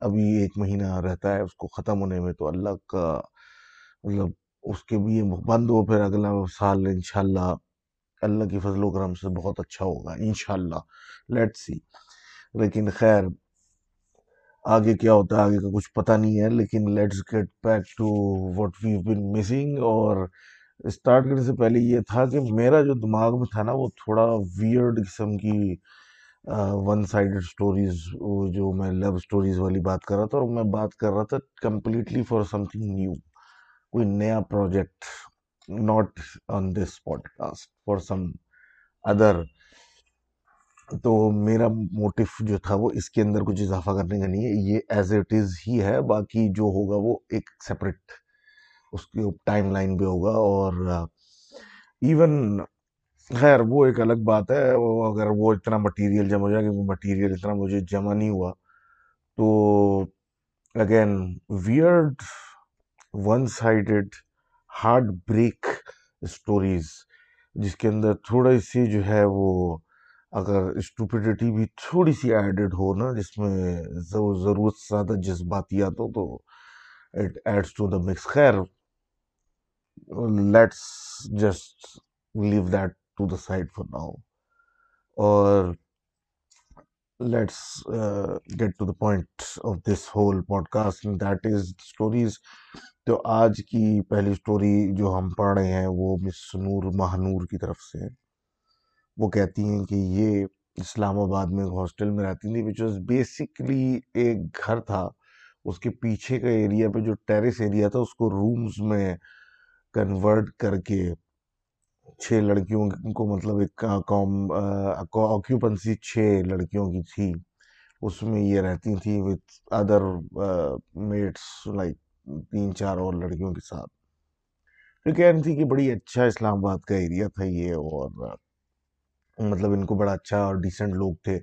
ابھی ایک مہینہ رہتا ہے اس کو ختم ہونے میں تو اللہ کا مطلب اس کے بھی بند ہو، پھر اگلا سال انشاءاللہ اللہ کی فضل و کرم سے بہت اچھا ہوگا، انشاءاللہ۔ لیٹ سی لیکن خیر، آگے کیا ہوتا ہے؟ آگے کا کچھ پتہ نہیں ہے، لیکن let's get back to what we been missing اور اسٹارٹ کرنے سے پہلے یہ تھا کہ میرا جو دماغ میں تھا نا، وہ تھوڑا ویئرڈ قسم کی ون سائڈڈ سٹوریز جو میں لو سٹوریز والی بات کر رہا تھا اور میں بات کر رہا تھا completely for something new کوئی نیا project not on this podcast for some other تو میرا موٹیف جو تھا وہ اس کے اندر کچھ اضافہ کرنے کا نہیں ہے، یہ ایز اٹ از ہی ہے، باقی جو ہوگا وہ ایک سپریٹ اس کے ٹائم لائن بھی ہوگا اور ایون خیر وہ ایک الگ بات ہے اگر وہ اتنا مٹیریل جمع ہو جائے کیونکہ مٹیریل اتنا مجھے جمع نہیں ہوا، تو again weird one sided heartbreak stories جس کے اندر تھوڑی سی جو ہے وہ اگر اسٹوپیڈیٹی بھی تھوڑی سی ایڈڈ ہو نا، جس میں ضرورت سے زیادہ جذباتیات ہو تو it adds to the mix خیر let's just leave that to the side for now اور let's get to the point of this whole podcast that is stories تو آج کی پہلی سٹوری جو ہم پڑھ رہے ہیں وہ مس نور مہنور کی طرف سے وہ کہتی ہیں کہ یہ اسلام آباد میں ایک ہاسٹل میں رہتی تھی وچ واز بیسکلی ایک گھر تھا۔ اس کے پیچھے کا ایریا پہ جو ٹیرس ایریا تھا، اس کو رومز میں کنورٹ کر کے چھ لڑکیوں کو مطلب ایک قوم آکیوپنسی چھ لڑکیوں کی تھی۔ اس میں یہ رہتی تھی وتھ ادر میٹس لائک تین چار اور لڑکیوں کے ساتھ۔ جو کہہ رہی تھی کہ بڑی اچھا اسلام آباد کا ایریا تھا یہ اور مطلب ان کو بڑا اچھا اور ڈیسنٹ لوگ تھے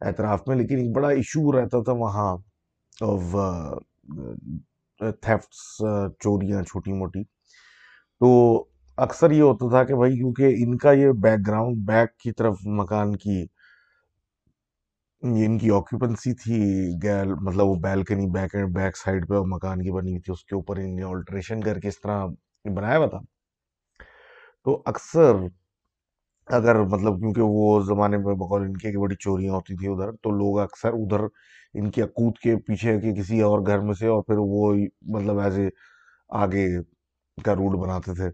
اعتراف میں، لیکن ایک بڑا ایشو رہتا تھا وہاں آف تھیفٹس uh, uh, چوریاں چھوٹی موٹی۔ تو اکثر یہ ہوتا تھا کہ بھائی کیونکہ ان کا یہ بیک گراؤنڈ بیک کی طرف مکان کی یہ ان کی آکیوپنسی تھی، گیل مطلب وہ balcony back and back side پہ مکان کی بنی ہوئی تھی، اس کے اوپر ان نے آلٹریشن کر کے اس طرح بنایا ہوا تھا۔ تو اکثر اگر مطلب کیونکہ وہ زمانے میں بقول ان کے بڑی چوریاں ہوتی تھیں ادھر، تو لوگ اکثر ادھر ان کی اکوت کے پیچھے کے کسی اور گھر میں سے اور پھر وہ مطلب ایز اے آگے کا روٹ بناتے تھے۔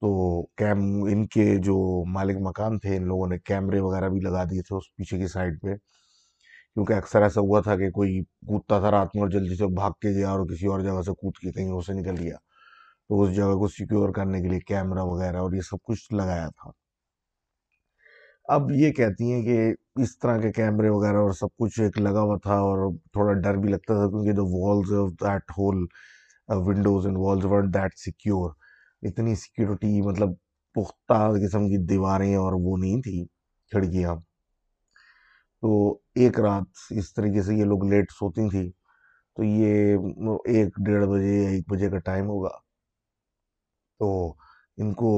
تو کیم ان کے جو مالک مکان تھے، ان لوگوں نے کیمرے وغیرہ بھی لگا دیے تھے اس پیچھے کی سائڈ پہ۔ کیونکہ اکثر ایسا ہوا تھا کہ کوئی کودتا تھا رات میں اور جلدی سے بھاگ کے گیا اور کسی اور جگہ سے کود کے کہیں اور سے نکل گیا۔ تو اس جگہ کو سیکیور کرنے کے لیے کیمرہ وغیرہ اور یہ سب کچھ لگایا تھا۔ اب یہ کہتی ہیں کہ اس طرح کے کیمرے وغیرہ اور سب کچھ ایک لگا ہوا تھا اور تھوڑا ڈر بھی لگتا تھا کیونکہ the walls of that whole windows and walls were that secure اتنی سیکیورٹی مطلب پختہ قسم کی دیواریں اور وہ نہیں تھی کھڑکیاں۔ تو ایک رات اس طریقے سے یہ لوگ لیٹ سوتی تھیں، تو یہ ایک ڈیڑھ بجے یا ایک بجے کا ٹائم ہوگا۔ تو ان کو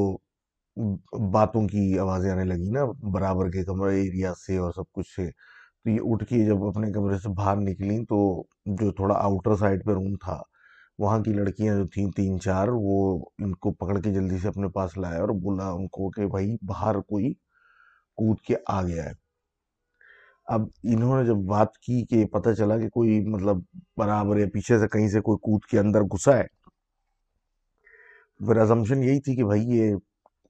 باتوں کی آوازیں آنے لگی نا، برابر کے کمرے ایریا سے اور سب کچھ سے۔ تو یہ اٹھ کے جب اپنے کمرے سے باہر نکلیں تو جو تھوڑا آؤٹر سائڈ پہ روم تھا، وہاں کی لڑکیاں جو تھیں، تین چار، وہ ان کو پکڑ کے جلدی سے اپنے پاس لایا اور بولا ان کو کہ بھائی باہر کوئی کود کے آ گیا ہے۔ اب انہوں نے جب بات کی کہ پتہ چلا کہ کوئی مطلب برابر یا پیچھے سے کہیں سے کوئی کود کے اندر گھسا ہے، پھر ازمشن یہی تھی کہ بھائی یہ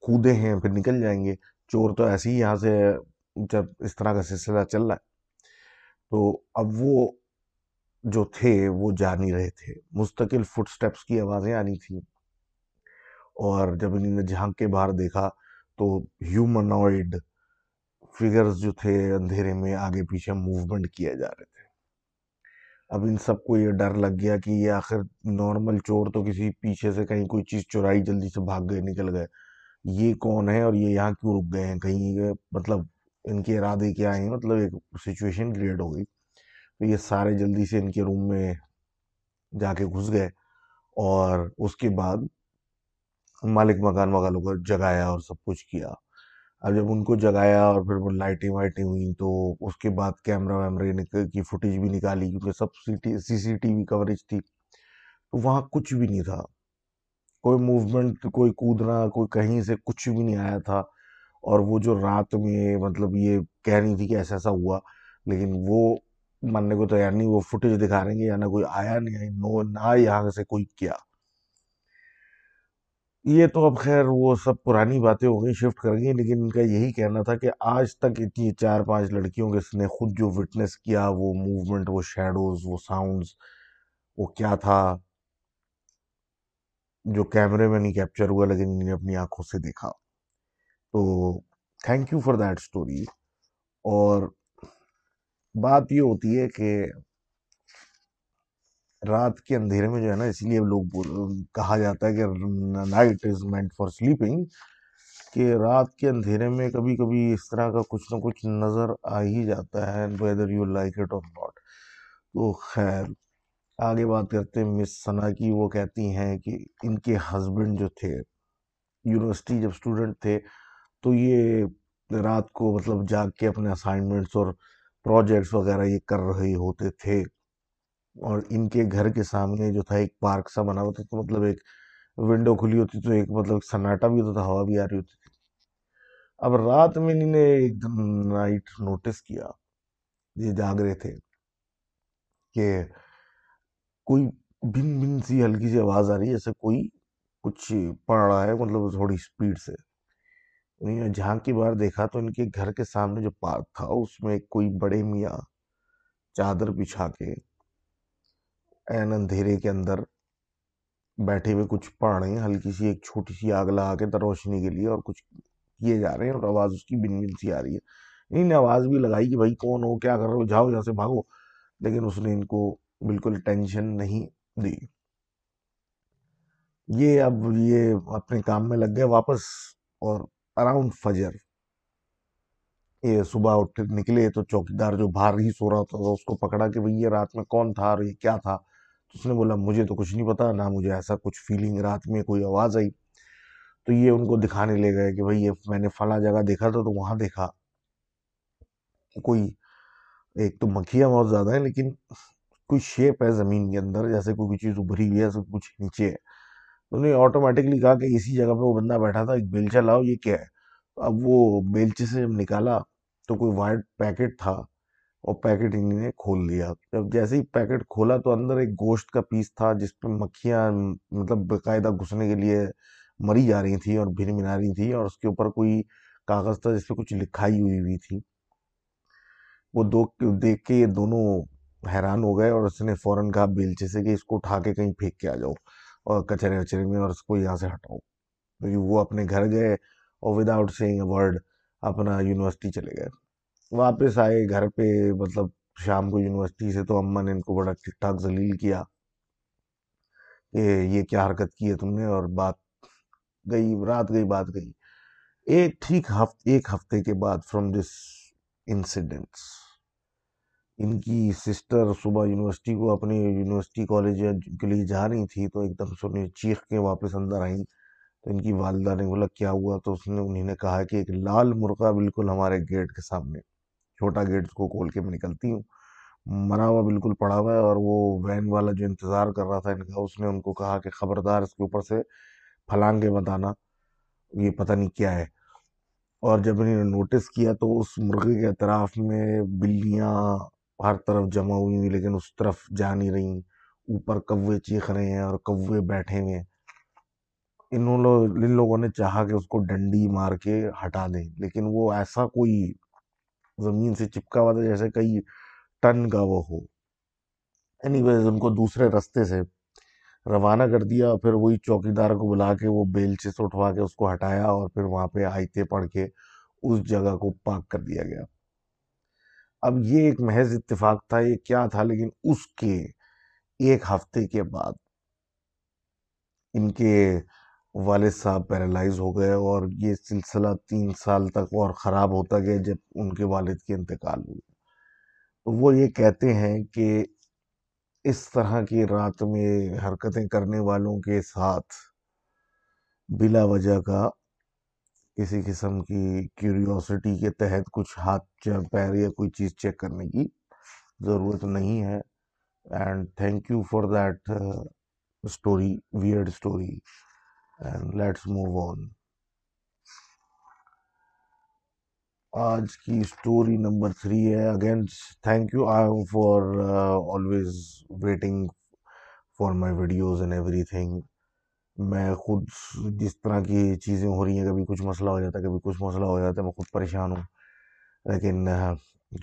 کودے ہیں، پھر نکل جائیں گے۔ چور تو ایسے ہی یہاں سے جب اس طرح کا سلسلہ چل رہا ہے۔ تو اب وہ جو تھے، وہ جا نہیں رہے تھے۔ مستقل فٹ سٹیپس کی آوازیں آنی تھیں۔ اور جب انہوں نے جھانک کے باہر دیکھا تو ہیومنوئڈ فگرز جو تھے اندھیرے میں آگے پیچھے موومنٹ کیا جا رہے تھے۔ اب ان سب کو یہ ڈر لگ گیا کہ یہ آخر نارمل چور تو کسی پیچھے سے کہیں کوئی چیز چورائی جلدی سے بھاگ گئے، نکل گئے۔ یہ کون ہے اور یہ یہاں کیوں رک گئے ہیں؟ کہیں مطلب ان کے ارادے کیا ہیں؟ مطلب ایک سچویشن کریٹ ہو گئی۔ تو یہ سارے جلدی سے ان کے روم میں جا کے گھس گئے اور اس کے بعد مالک مکان وغیرہ کو جگایا اور سب کچھ کیا۔ اب جب ان کو جگایا اور پھر وہ لائٹیں وائٹیں ہوئیں تو اس کے بعد کیمرہ ویمرے کی فوٹیج بھی نکالی کیونکہ سب سی سی ٹی وی کوریج تھی۔ تو وہاں کچھ بھی نہیں تھا۔ کوئی موومنٹ، کوئی کودنا، کوئی کہیں سے کچھ بھی نہیں آیا تھا۔ اور وہ جو رات میں مطلب یہ کہہ رہی تھی کہ ایسا ایسا ہوا، لیکن وہ ماننے کو تیار نہیں، وہ فوٹیج دکھا رہے ہیں یا نہ کوئی آیا نہیں نو، نہ یہاں سے کوئی کیا۔ یہ تو اب خیر وہ سب پرانی باتیں ہو گئی شفٹ کر گئی لیکن ان کا یہی کہنا تھا کہ آج تک اتنی چار پانچ لڑکیوں کے اس نے خود جو وٹنس کیا، وہ موومنٹ وہ شیڈوز وہ ساؤنڈز وہ کیا تھا؟ جو کیمرے میں نہیں کیپچر ہوا، لیکن انہیں اپنی آنکھوں سے دیکھا۔ تو thank you for that story اور بات یہ ہوتی ہے کہ رات کے اندھیرے میں جو ہے نا اسی لیے لوگ کہا جاتا ہے کہ night is meant for sleeping کہ رات کے اندھیرے میں کبھی کبھی اس طرح کا کچھ نہ کچھ نظر آ ہی جاتا ہے whether you like it or not تو خیر، آگے بات کرتے ہیں مس ثنا کی، وہ کہتی ہیں کہ ان کے ہسبینڈ جو تھے یونیورسٹی جب اسٹوڈنٹ تھے، تو یہ رات کو مطلب جاگ کے اپنے اسائنمنٹس اور پروجیکٹس وغیرہ یہ کر رہے ہوتے تھے۔ اور ان کے گھر کے سامنے جو تھا ایک پارک سا بنا ہوتا تو مطلب ایک ونڈو کھلی ہوتی تو ایک مطلب سناٹا بھی ہوتا تھا، ہوا بھی آ رہی ہوتی تھی۔ اب رات میں انہیں ایک دم نائٹ نوٹس کیا۔ یہ جاگ رہے تھے کہ کوئی بن بن سی ہلکی سی آواز آ رہی ہے، جیسے کوئی کچھ پڑ رہا ہے مطلب تھوڑی سپیڈ سے۔ جہاں کی بار دیکھا تو ان کے گھر کے سامنے جو پارک تھا، اس میں کوئی بڑے میاں چادر بچھا کے این اندھیرے کے اندر بیٹھے ہوئے کچھ پڑھ رہے ہیں ہلکی سی ایک چھوٹی سی آگ لگا کے روشنی کے لیے اور کچھ کیے جا رہے ہیں اور آواز اس کی بن بن سی آ رہی ہے۔ انہیں نے آواز بھی لگائی کہ بھائی کون ہو، کیا کر رہے ہو، جاؤ جہاں سے بھاگو۔ لیکن اس نے ان کو بالکل ٹینشن نہیں دی۔ یہ اب یہ اپنے کام میں لگ گئے واپس اور اراؤنڈ فجر۔ یہ صبح اٹھ نکلے تو چوکیدار جو باہر ہی سو رہا تھا، اس کو پکڑا کہ بھئی یہ رات میں کون تھا اور یہ کیا تھا۔ اس نے بولا، مجھے تو کچھ نہیں پتا، نہ مجھے ایسا کچھ فیلنگ رات میں کوئی آواز آئی. تو یہ ان کو دکھانے لے گئے کہ بھئی یہ میں نے فلاں جگہ دیکھا تھا تو وہاں دیکھا۔ کوئی ایک تو مکھیاں بہت زیادہ ہیں لیکن کوئی شیپ ہے زمین کے اندر، جیسے کوئی چیز ابھری ہوئی ہے ایسے کچھ نیچے ہے۔ انہوں نے آٹومیٹکلی کہا کہ اسی جگہ پہ وہ بندہ بیٹھا تھا، ایک بیلچہ لاؤ، یہ کیا ہے؟ اب وہ بیلچے سے جب نکالا تو کوئی وائٹ پیکٹ تھا۔ اور پیکٹ انہیں نے کھول لیا۔ جب جیسے ہی پیکٹ کھولا تو اندر ایک گوشت کا پیس تھا جس پہ مکھیاں مطلب باقاعدہ گھسنے کے لیے مری جا رہی تھیں اور بھن منا رہی تھیں اور اس کے اوپر کوئی کاغذ تھا جس پہ کچھ لکھائی ہوئی ہوئی تھی۔ وہ دو دیکھ کے یہ دونوں حیران ہو گئے اور اس نے فوراً کہا بیلچے سے کہ اس کو اٹھا کے کہیں پھینک کے آ جاؤ اور کچرے وچرے میں اور اس کو یہاں سے ہٹاؤ۔ کیونکہ وہ اپنے گھر گئے اور وداؤٹ سینگ اے ورڈ اپنا یونیورسٹی چلے گئے۔ واپس آئے گھر پہ مطلب شام کو یونیورسٹی سے تو اماں نے ان کو بڑا ٹھیک ٹھاک ذلیل کیا کہ یہ کیا حرکت کی ہے تم نے اور بات گئی، رات گئی، بات گئی۔ ایک ٹھیک ہفتے ایک ہفتے کے بعد فرام دس انسیڈنٹس ان کی سسٹر صبح یونیورسٹی کو اپنی یونیورسٹی کالج کے لیے جا رہی تھی تو ایک دم سے انہیں چیخ کے واپس اندر آئیں۔ تو ان کی والدہ نے بولا، کیا ہوا؟ تو اس نے انہیں نے کہا کہ ایک لال مرغہ بالکل ہمارے گیٹ کے سامنے۔ چھوٹا گیٹ کو کھول کے میں نکلتی ہوں۔ مرا ہوا بالکل پڑا ہوا ہے اور وہ وین والا جو انتظار کر رہا تھا ان کا، اس نے ان کو کہا کہ خبردار اس کے اوپر سے پھلانگ کے بتانا یہ پتہ نہیں کیا ہے۔ اور جب انہوں نے نوٹس کیا تو اس مرغے کے اطراف میں بلیاں ہر طرف جمع ہوئی ہوئی لیکن اس طرف جا نہیں رہی اوپر کوے چیخ رہے ہیں اور کوے بیٹھے ہوئے ہیں۔ انہوں لوگ ان لوگوں نے چاہا کہ اس کو ڈنڈی مار کے ہٹا دیں، لیکن وہ ایسا کوئی زمین سے چپکا ہوا تھا، جیسے کئی ٹن کا وہ ہو۔ اینی ویز ان کو دوسرے رستے سے روانہ کر دیا، پھر وہی چوکیدار کو بلا کے وہ بیلچے سے اٹھوا کے اس کو ہٹایا اور پھر وہاں پہ آئیتے پڑھ کے اس جگہ کو پاک کر دیا گیا۔ اب یہ ایک محض اتفاق تھا، یہ کیا تھا، لیکن اس کے ایک ہفتے کے بعد ان کے والد صاحب پیرالائز ہو گئے اور یہ سلسلہ تین سال تک اور خراب ہوتا گیا جب ان کے والد کی انتقال ہوئی وہ یہ کہتے ہیں کہ اس طرح کی رات میں حرکتیں کرنے والوں کے ساتھ بلا وجہ کا کسی قسم کی کیوریوسٹی کے تحت کچھ ہاتھ پیر یا کوئی چیز چیک کرنے کی ضرورت نہیں ہے۔ And thank you for that story weird story and let's move on آج کی اسٹوری نمبر تھری ہے. Again thank you I for always waiting for my videos and everything میں خود جس طرح کی چیزیں ہو رہی ہیں، کبھی کچھ مسئلہ ہو جاتا ہے، کبھی کچھ مسئلہ ہو جاتا ہے، میں خود پریشان ہوں. لیکن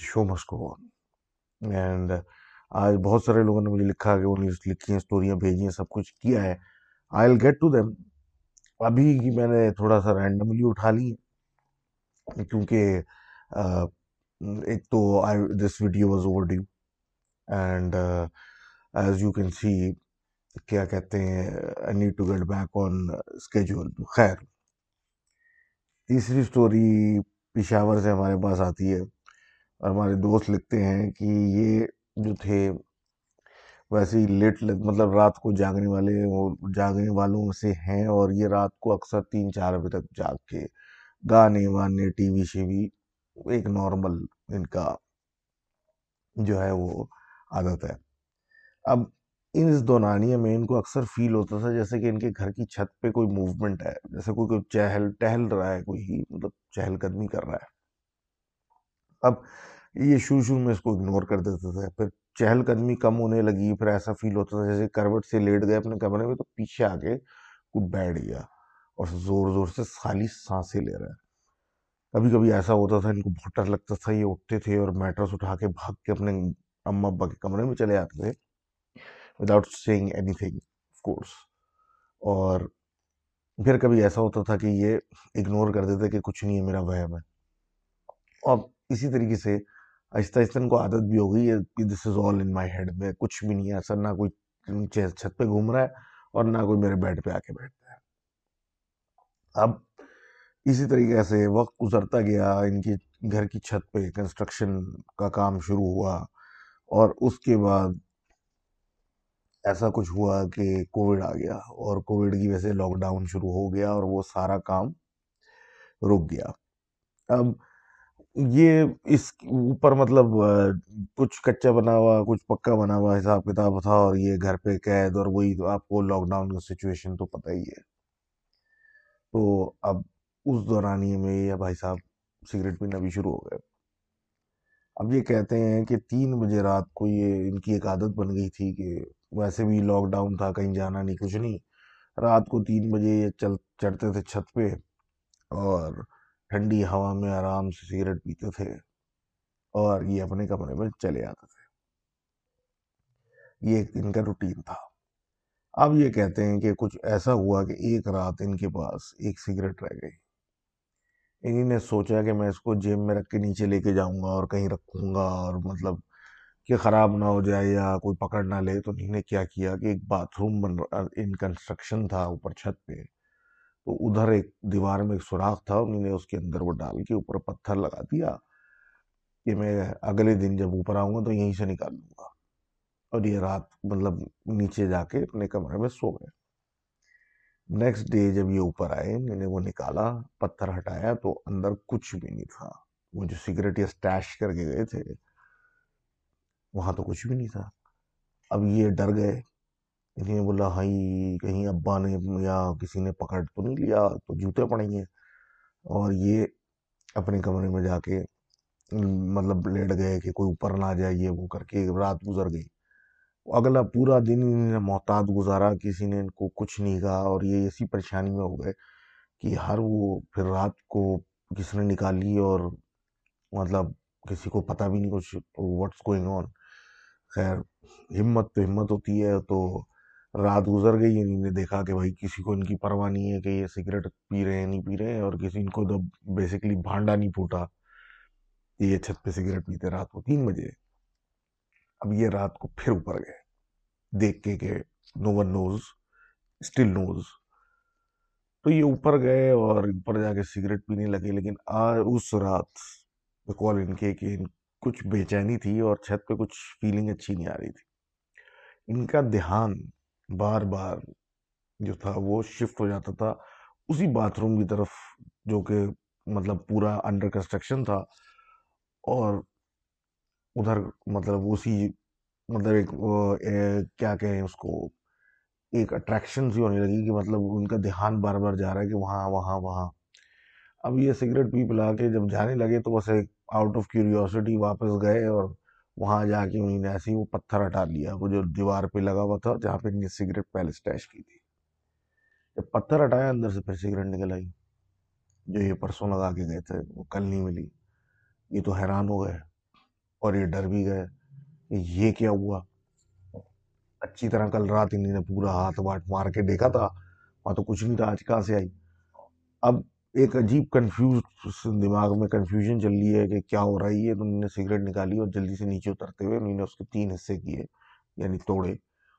شو مسٹ کو اینڈ آج بہت سارے لوگوں نے مجھے لکھا کہ انہیں لکھی ہیں اسٹوریاں بھیجی ہیں، سب کچھ کیا ہے. I will get to them ابھی کی میں نے تھوڑا سا رینڈملی اٹھا لی کیونکہ ایک تو this video was overdue and as you can see کیا کہتے ہیں I need to get back on schedule خیر، تیسری سٹوری پشاور سے ہمارے پاس آتی ہے اور ہمارے دوست لکھتے ہیں کہ یہ جو تھے ویسے ہی لیٹ مطلب رات کو جاگنے والے جاگنے والوں سے ہیں اور یہ رات کو اکثر تین چار بجے تک جاگ کے گانے وانے، ٹی وی شی وی ایک نارمل ان کا جو ہے وہ عادت ہے۔ اب اس دونانیہ میں ان کو اکثر فیل ہوتا تھا جیسے کہ ان کے گھر کی چھت پہ کوئی موومنٹ ہے، جیسے کوئی کوئی چہل، ٹہل رہا ہے، کوئی مطلب چہل قدمی کر رہا ہے۔ اب یہ شروع شروع میں اس کو اگنور کر دیتے تھے، پھر چہل قدمی کم ہونے لگی، پھر ایسا فیل ہوتا تھا جیسے کروٹ سے لیٹ گئے اپنے کمرے میں، تو پیچھے آگے کوئی بیٹھ گیا اور زور زور سے خالی سانسیں لے رہا ہے۔ کبھی کبھی ایسا ہوتا تھا، ان کو بہت ڈر لگتا تھا، یہ اٹھتے تھے اور میٹرس اٹھا کے بھاگ کے اپنے اما ابا کے کمرے میں چلے آتے تھے۔ Without seeing anything of course اور پھر کبھی ایسا ہوتا تھا کہ یہ اگنور کر دیتے کہ کچھ نہیں ہے، میرا وہم ہے۔ اور اسی طریقے سے آہستہ آہستہ ان کو عادت بھی ہو گئی ہے دس از آل ان مائی ہیڈ میں کچھ بھی نہیں ہے ایسا نہ کوئی چھت پہ گھوم رہا ہے اور نہ کوئی میرے بیڈ پہ آ کے بیٹھتا ہے۔ اب اسی طریقے سے وقت گزرتا گیا، ان کی گھر کی چھت پہ کنسٹرکشن کا کام شروع ہوا اور اس کے بعد ایسا کچھ ہوا کہ کووڈ آ گیا اور کووڈ کی وجہ سے لاک ڈاؤن شروع ہو گیا اور وہ سارا کام رک گیا۔ اب یہ اس اوپر مطلب کچھ کچا بنا ہوا، کچھ پکا بنا ہوا حساب کتاب تھا اور یہ گھر پہ قید اور وہی آپ کو لاک ڈاؤن کا سچویشن تو پتہ ہی ہے۔ تو اب اس دورانی میں یہ بھائی صاحب سگریٹ پینا بھی شروع ہو گئے۔ اب یہ کہتے ہیں کہ تین بجے رات کو یہ ان کی ایک عادت بن گئی تھی کہ ویسے بھی لاک ڈاؤن تھا، کہیں جانا نہیں، کچھ نہیں۔ رات کو تین بجے یہ چل، چڑھتے تھے چھت پہ اور ٹھنڈی ہوا میں آرام سے سگریٹ پیتے تھے اور یہ اپنے کمرے میں چلے آتے تھے۔ یہ ایک دن کا روٹین تھا۔ اب یہ کہتے ہیں کہ کچھ ایسا ہوا کہ ایک رات ان کے پاس ایک سگریٹ رہ گئی۔ انہی نے سوچا کہ میں اس کو جیب میں رکھ کے نیچے لے کے جاؤں گا اور کہیں رکھوں گا اور مطلب کہ خراب نہ ہو جائے یا کوئی پکڑ نہ لے۔ تو انہی نے کیا کیا کہ ایک باتھ روم بن، ان کنسٹرکشن تھا اوپر چھت پہ۔ تو ادھر ایک دیوار میں ایک سوراخ تھا، انہوں نے اس کے اندر وہ ڈال کے اوپر پتھر لگا دیا کہ میں اگلے دن جب اوپر آؤں گا تو یہیں سے نکال لوں گا۔ اور یہ رات مطلب نیچے جا کے اپنے کمرے میں سو گئے۔ نیکسٹ ڈے جب یہ اوپر آئے میں نے وہ نکالا، پتھر ہٹایا تو اندر کچھ بھی نہیں تھا۔ وہ جو سگریٹ یا سٹیش کر کے گئے تھے، وہاں تو کچھ بھی نہیں تھا۔ اب یہ ڈر گئے۔ انہیں بولا ہائی کہیں ابا نے یا کسی نے پکڑ تو نہیں لیا، تو جوتے پڑیں گے۔ اور یہ اپنے کمرے میں جا کے مطلب لیٹ گئے کہ کوئی اوپر نہ جائے، یہ وہ کر کے رات گزر گئی۔ اگلا پورا دن انہیں محتاط گزارا، کسی نے ان کو کچھ نہیں کہا اور یہ اسی پریشانی میں ہو گئے کہ ہر وہ پھر رات کو کس نے نکالی اور مطلب کسی کو پتہ بھی نہیں کچھ واٹس گوئنگ آن خیر، ہمت تو ہمت ہوتی ہے تو رات گزر گئی انہوں نے دیکھا کہ بھائی کسی کو ان کی پرواہ نہیں ہے کہ یہ سگریٹ پی رہے ہیں، نہیں پی رہے ہیں اور کسی ان کو تو بیسکلی بھانڈا نہیں پھوٹا۔ کہ یہ چھت پہ سگریٹ پیتے رات کو تین بجے۔ اب یہ رات کو پھر اوپر گئے۔ دیکھ کے کہ نو ون نوز اسٹل نوز تو یہ اوپر گئے اور اوپر جا کے سگریٹ پینے لگے، لیکن اس رات بکول ان کے کہ کچھ بے چینی تھی اور چھت پہ کچھ فیلنگ اچھی نہیں آ رہی تھی۔ ان کا دھیان بار بار جو تھا وہ شفٹ ہو جاتا تھا۔ اسی باتھ روم کی طرف جو کہ مطلب پورا انڈر کنسٹرکشن تھا اور ادھر مطلب اسی مطلب ایک کیا کہیں اس کو، ایک اٹریکشن سی ہونے لگی کہ مطلب ان کا دھیان بار بار جا رہا ہے کہ وہاں وہاں وہاں۔ اب یہ سگریٹ پی پلا کے جب جانے لگے تو بس ایک آؤٹ آف کیوریوسٹی واپس گئے اور وہاں جا کے انہیں نے ایسے وہ پتھر ہٹا لیا، وہ جو دیوار پہ لگا ہوا تھا جہاں پہ انہیں سگریٹ پہلے سٹیش کی تھی۔ جب پتھر ہٹایا اندر سے پھر سگریٹ نکل آئی۔ جو یہ پرسوں لگا کے گئے تھے، وہ کل نہیں ملی۔ یہ تو حیران ہو گئے اور یہ ڈر بھی گئے کہ یہ کیا ہوا۔ اچھی طرح کل رات انہیں نے پورا ہاتھ واٹ مار کے دیکھا تھا، وہاں تو کچھ نہیں تھا، آج کہاں سے آئی؟ اب ایک عجیب کنفیوز دماغ میں کنفیوژن چل رہی ہے کہ کیا ہو رہا ہے؟ تو انہوں نے سگریٹ نکالی اور جلدی سے نیچے اترتے ہوئے انہوں نے اس کے تین حصے کیے یعنی توڑے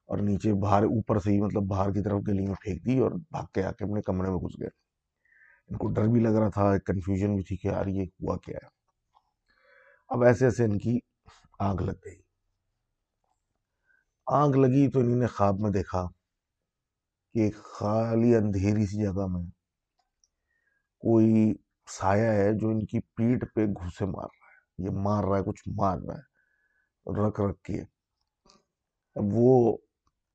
اور نیچے باہر اوپر سے ہی مطلب باہر کی طرف گلی میں پھینک دی اور بھاگ کے آ کے اپنے کمرے میں گھس گئے۔ ان کو ڈر بھی لگ رہا تھا کنفیوژن بھی تھی کہ یار یہ ہوا کیا ہے۔ اب ایسے ایسے ان کی آگ لگ گئی۔ آگ لگی تو انہوں نے خواب میں دیکھا کہ ایک خالی اندھیری سی جگہ میں کوئی سایہ ہے جو ان کی پیٹ پہ گھوسے مار رہا ہے، یہ مار رہا ہے، کچھ مار رہا ہے، رکھ رکھ کے۔ اب وہ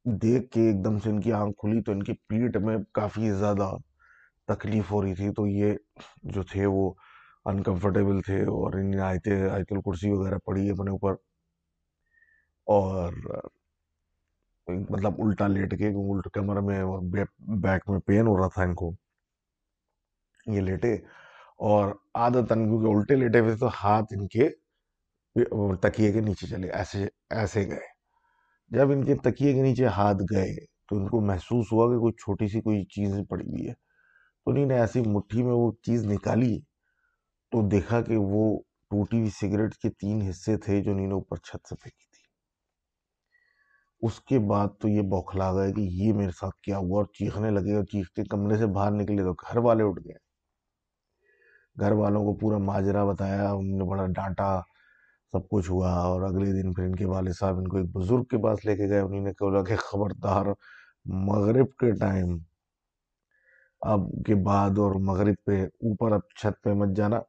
دیکھ کے ایک دم سے ان کی آنکھ کھلی تو ان کی پیٹ میں کافی زیادہ تکلیف ہو رہی تھی۔ تو یہ جو تھے وہ انکمفرٹیبل تھے اور ان آیتے آیت الکرسی وغیرہ پڑی اپنے اوپر۔ اور مطلب الٹا لیٹ کے الٹ کمر میں بیک میں پین ہو رہا تھا ان کو۔ یہ لیٹے اور عادتاً کیونکہ الٹے لیٹے ہوئے تو ہاتھ ان کے تکیے کے نیچے چلے، ایسے ایسے گئے۔ جب ان کے تکیے کے نیچے ہاتھ گئے تو ان کو محسوس ہوا کہ کوئی چھوٹی سی کوئی چیز پڑی ہوئی ہے۔ تو انہیں نے ایسی مٹھی میں وہ چیز نکالی تو دیکھا کہ وہ ٹوٹی ہوئی سگریٹ کے تین حصے تھے جو انہیں نے اوپر چھت سے پھینکی تھی۔ اس کے بعد تو یہ بوکھلا گئے کہ یہ میرے ساتھ کیا ہوا اور چیخنے لگے اور چیختے کمرے سے باہر نکلے تو گھر والے اٹھ گئے۔ گھر والوں کو پورا ماجرا بتایا انہوں نے بڑا ڈانٹا، سب کچھ ہوا اور اگلے دن پھر ان کے والد صاحب ان کو ایک بزرگ کے پاس لے کے گئے، انہوں نے کہا کہ خبردار، مغرب کے ٹائم، اب کے بعد اور مغرب پہ اوپر اب چھت پہ مت جانا۔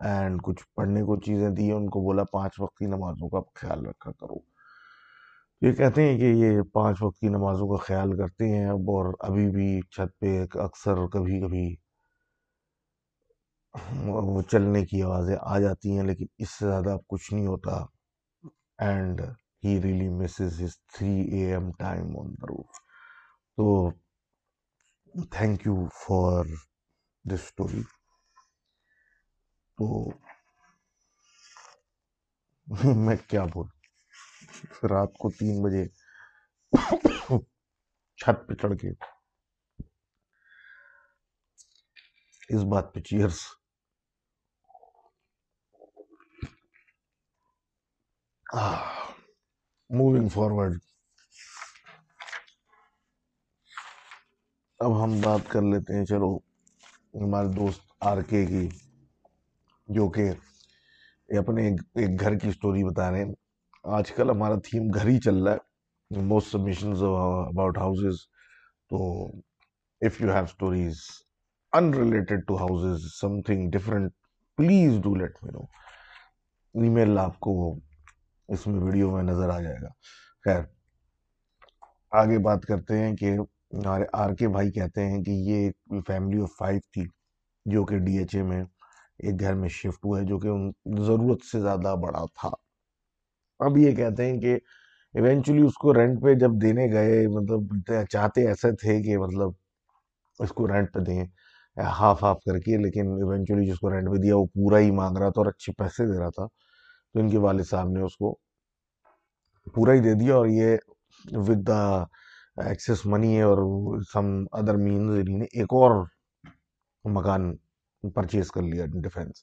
اینڈ کچھ پڑھنے کو چیزیں دی، ان کو بولا، پانچ وقت کی نمازوں کا خیال رکھا کرو۔ یہ کہتے ہیں کہ یہ پانچ وقت کی نمازوں کا خیال کرتے ہیں اب اور ابھی بھی چھت پہ اکثر کبھی کبھی وہ چلنے کی آوازیں آ جاتی ہیں، لیکن اس سے زیادہ کچھ نہیں ہوتا۔ And he really misses his three A M time on the roof تو thank you for this story تو میں کیا بول رات کو تین بجے چھت پہ چڑھ کے۔ اس بات پہ چیئرس موونگ فارورڈ اب ہم بات کر لیتے ہیں چلو ہمارے دوست آر کے کی جو کہ اپنے ایک گھر کی سٹوری بتا رہے ہیں آج کل ہمارا تھیم گھر ہی چل رہا ہے موسٹ سبمیشنز اباؤٹ ہاؤسز تو if you have stories unrelated to houses something different please do let me know email آپ کو اس میں ویڈیو میں نظر آ جائے گا۔ خیر، آگے بات کرتے ہیں کہ ہمارے آر کے بھائی کہتے ہیں کہ یہ ایک فیملی آف فائیو تھی، جو کہ ڈی ایچ اے میں ایک گھر میں شفٹ ہوا ہے، جو کہ ان ضرورت سے زیادہ بڑا تھا۔ اب یہ کہتے ہیں کہ ایونچولی اس کو رینٹ پہ جب دینے گئے مطلب چاہتے ایسے تھے کہ مطلب اس کو رینٹ پہ دیں ہاف ہاف کر کے، لیکن ایونچولی جس کو رینٹ پہ دیا، وہ پورا ہی مانگ رہا تھا اور اچھے پیسے دے رہا تھا۔ تو ان کے والد صاحب نے اس کو پورا ہی دے دیا اور یہ ود دا ایکسیس منی اور سم ادر مینز انہیں نے ایک اور مکان پرچیز کر لیا ڈیفینس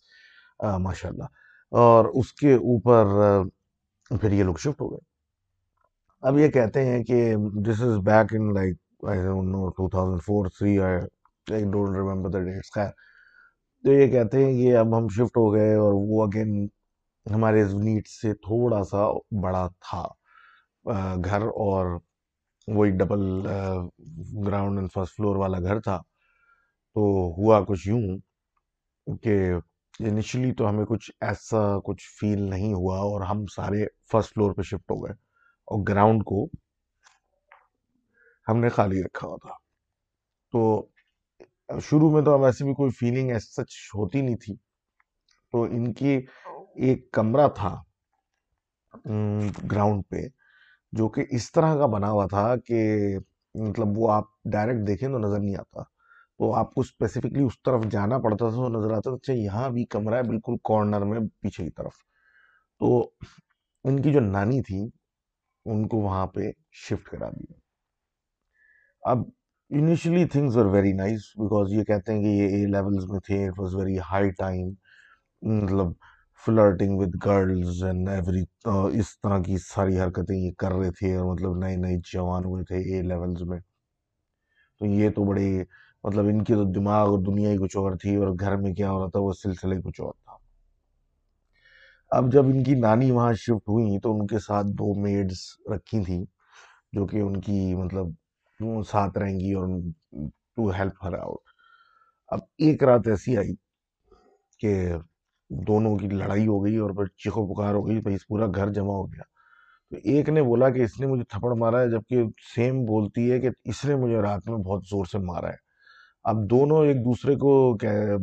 ماشاء اللہ اور اس کے اوپر پھر یہ لوگ شفٹ ہو گئے۔ اب یہ کہتے ہیں کہ this was back in like I two thousand four three I don't remember the dates خیر۔ تو یہ کہتے ہیں کہ اب ہم شفٹ ہو گئے اور وہ اگین ہمارے نیٹ سے تھوڑا سا بڑا تھا۔ گھر اور وہ ایک double ground and first floor والا گھر تھا۔ تو ہوا کچھ یوں کہ انیشلی تو ہمیں کچھ ایسا کچھ فیل نہیں ہوا اور ہم سارے فرسٹ فلور پہ شفٹ ہو گئے اور گراؤنڈ کو ہم نے خالی رکھا ہوا تھا۔ تو شروع میں تو ویسے بھی کوئی فیلنگ ایس سچ ہوتی نہیں تھی۔ تو ان کی ایک کمرہ تھا گراؤنڈ پہ، جو کہ اس طرح کا بنا ہوا تھا کہ مطلب وہ آپ ڈائریکٹ دیکھیں تو نظر نہیں آتا۔ تو آپ کو اسپیسیفکلی اس طرف جانا پڑتا تھا تو نظر آتا تھا اچھا یہاں بھی کمرہ ہے بالکل کارنر میں پیچھے کی طرف۔ تو ان کی جو نانی تھی، ان کو وہاں پہ شفٹ کرا دیا۔ اب initially things were very nice because یہ کہتے ہیں کہ یہ اے لیولز میں تھے it was very high time مطلب flirting with girls and every اس طرح کی ساری حرکتیں یہ کر رہے تھے اور مطلب نئے نئے جوان ہوئے تھے اے لیولز میں۔ تو یہ تو بڑے مطلب ان کی تو دماغ اور دنیا ہی کچھ اور تھی اور گھر میں کیا ہو رہا تھا وہ سلسلے کچھ اور تھا۔ اب جب ان کی نانی وہاں شفٹ ہوئی تو ان کے ساتھ دو میڈز رکھی تھیں جو کہ ان کی مطلب ساتھ رہیں گی اور ٹو ہیلپ ہر آؤٹ اب ایک رات ایسی آئی کہ دونوں کی لڑائی ہو گئی اور پھر چیخو پکار ہو گئی اس پورا گھر جمع ہو گیا۔ تو ایک نے بولا کہ اس نے مجھے تھپڑ مارا ہے جبکہ سیم بولتی ہے کہ اس نے مجھے رات میں بہت زور سے مارا ہے۔ اب دونوں ایک دوسرے کو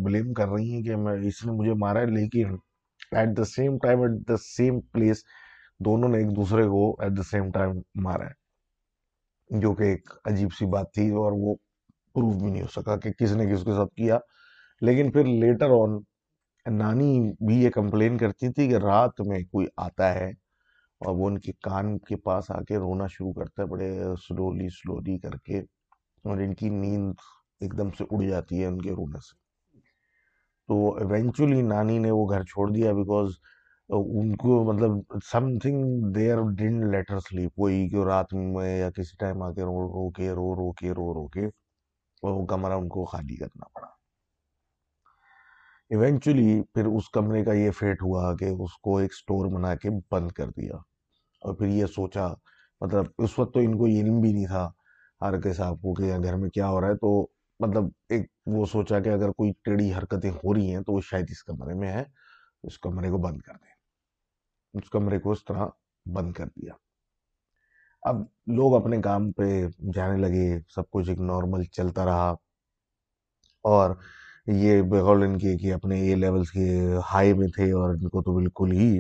بلیم کر رہی ہیں کہ میں اس نے مجھے مارا ہے، لیکن at the same time at the same place دونوں نے ایک دوسرے کو ایٹ دا سیم ٹائم مارا ہے۔ جو کہ ایک عجیب سی بات تھی اور وہ پروف بھی نہیں ہو سکا کہ کس نے کس کے ساتھ کیا۔ لیکن پھر لیٹر آن نانی بھی یہ کمپلین کرتی تھی کہ رات میں کوئی آتا ہے اور وہ ان کے کان کے پاس آ کے رونا شروع کرتا ہے بڑے سلولی سلولی کر کے اور ان کی نیند ایک دم سے اڑ جاتی ہے ان کے رونے سے۔ تو ایونچولی نانی نے وہ گھر چھوڑ دیا بیکاز ان کو مطلب something there done later sleep وہی کہ رات میں یا کسی ٹائم آ کے رو رو کے، رو رو کے، رو رو کے وہ کمرہ ان کو خالی کرنا پڑا۔ ایونچولی پھر اس کمرے کا یہ فیٹ ہوا کہ اس کو ایک سٹور بنا کے بند کر دیا۔ اور پھر یہ سوچا مطلب اس وقت تو ان کو علم بھی نہیں تھا ہر کے صاحب کو کہ گھر میں کیا ہو رہا ہے، تو مطلب ایک وہ سوچا کہ اگر کوئی ٹیڑھی حرکتیں ہو رہی ہیں تو وہ شاید اس کمرے میں ہے، اس کمرے کو بند کر دیں۔ اس کمرے کو اس طرح بند کر دیا۔ اب لوگ اپنے کام پہ جانے لگے، سب کچھ ایک نارمل چلتا رہا۔ اور یہ بغول ان کے کہ اپنے اے لیولز کے ہائی میں تھے اور ان کو تو بالکل ہی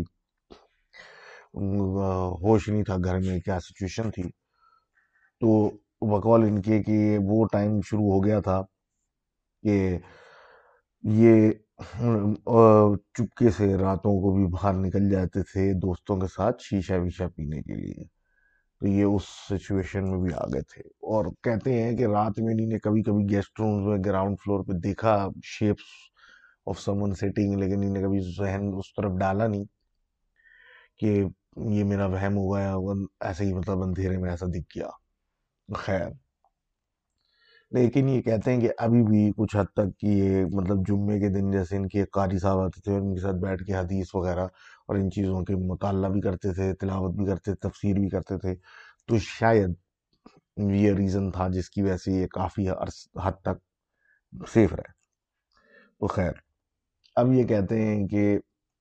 ہوش نہیں تھا گھر میں کیا سچویشن تھی۔ تو بقول ان کے کہ وہ ٹائم شروع ہو گیا تھا کہ یہ چپکے سے راتوں کو بھی باہر نکل جاتے تھے دوستوں کے ساتھ شیشہ ویشہ پینے کے لیے۔ تو یہ اس سچویشن میں بھی آ گئے تھے۔ اور کہتے ہیں کہ رات میں انہیں کبھی کبھی گیسٹ رومز میں گراؤنڈ فلور پہ دیکھا شیپس آف سمن سیٹنگ لیکن انہیں کبھی ذہن اس طرف ڈالا نہیں کہ یہ میرا وہم ہوا ہے ایسے ہی مطلب اندھیرے میں ایسا دکھ گیا۔ خیر۔ لیکن یہ کہتے ہیں کہ ابھی بھی کچھ حد تک کہ یہ مطلب جمعے کے دن جیسے ان کے قاری صاحب آتے تھے ان کے ساتھ بیٹھ کے حدیث وغیرہ اور ان چیزوں کے مطالعہ بھی کرتے تھے، تلاوت بھی کرتے تھے، تفسیر بھی کرتے تھے، تو شاید یہ ریزن تھا جس کی وجہ سے یہ کافی حد تک سیف رہے۔ تو خیر، اب یہ کہتے ہیں کہ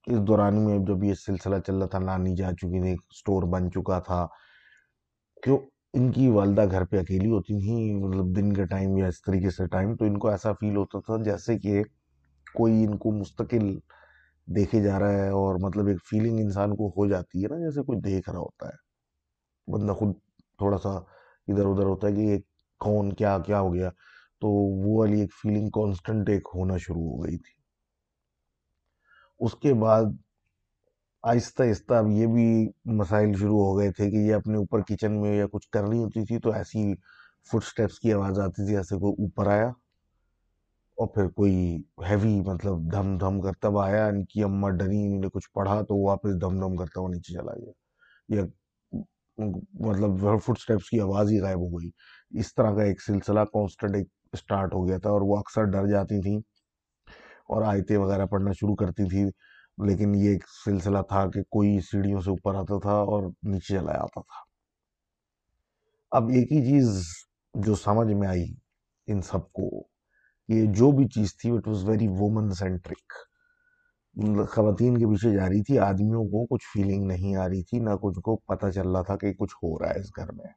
اس دوران میں جب یہ سلسلہ چل رہا تھا، نانی جا چکی تھی سٹور بن چکا تھا کیوں ان کی والدہ گھر پہ اکیلی ہوتی تھیں مطلب دن کے ٹائم یا اس طریقے سے ٹائم، تو ان کو ایسا فیل ہوتا تھا جیسے کہ کوئی ان کو مستقل دیکھے جا رہا ہے اور مطلب ایک فیلنگ انسان کو ہو جاتی ہے نا، جیسے کوئی دیکھ رہا ہوتا ہے۔ بندہ خود تھوڑا سا ادھر ادھر ہوتا ہے کہ یہ کون کیا کیا ہو گیا، تو وہ والی ایک فیلنگ کانسٹنٹ ایک ہونا شروع ہو گئی تھی۔ اس کے بعد آہستہ آہستہ اب یہ بھی مسائل شروع ہو گئے تھے کہ یہ اپنے اوپر کچن میں یا کچھ کر رہی ہوتی تھی تو ایسی فٹ سٹیپس کی آواز آتی تھی ایسے کوئی اوپر آیا اور پھر کوئی ہیوی مطلب دھم دھم کرتا ہوا آیا، ان کی اماں ڈری، انہوں نے کچھ پڑھا تو وہ واپس دھم دھم کرتا ہوا نیچے چلا گیا۔ یا مطلب فٹ سٹیپس کی آواز ہی غائب ہو گئی۔ اس طرح کا ایک سلسلہ کانسٹنٹ ایک اسٹارٹ ہو گیا تھا اور وہ اکثر ڈر جاتی تھیں اور آیتیں وغیرہ پڑھنا شروع کرتی تھی لیکن یہ ایک سلسلہ تھا کہ کوئی سیڑھیوں سے اوپر آتا تھا اور نیچے چلا آتا تھا۔ اب ایک ہی چیز جو سمجھ میں آئی ان سب کو یہ جو بھی چیز تھی it was very woman centric خواتین کے پیچھے جا رہی تھی، آدمیوں کو کچھ فیلنگ نہیں آ رہی تھی، نہ کچھ کو پتہ چل رہا تھا کہ کچھ ہو رہا ہے اس گھر میں۔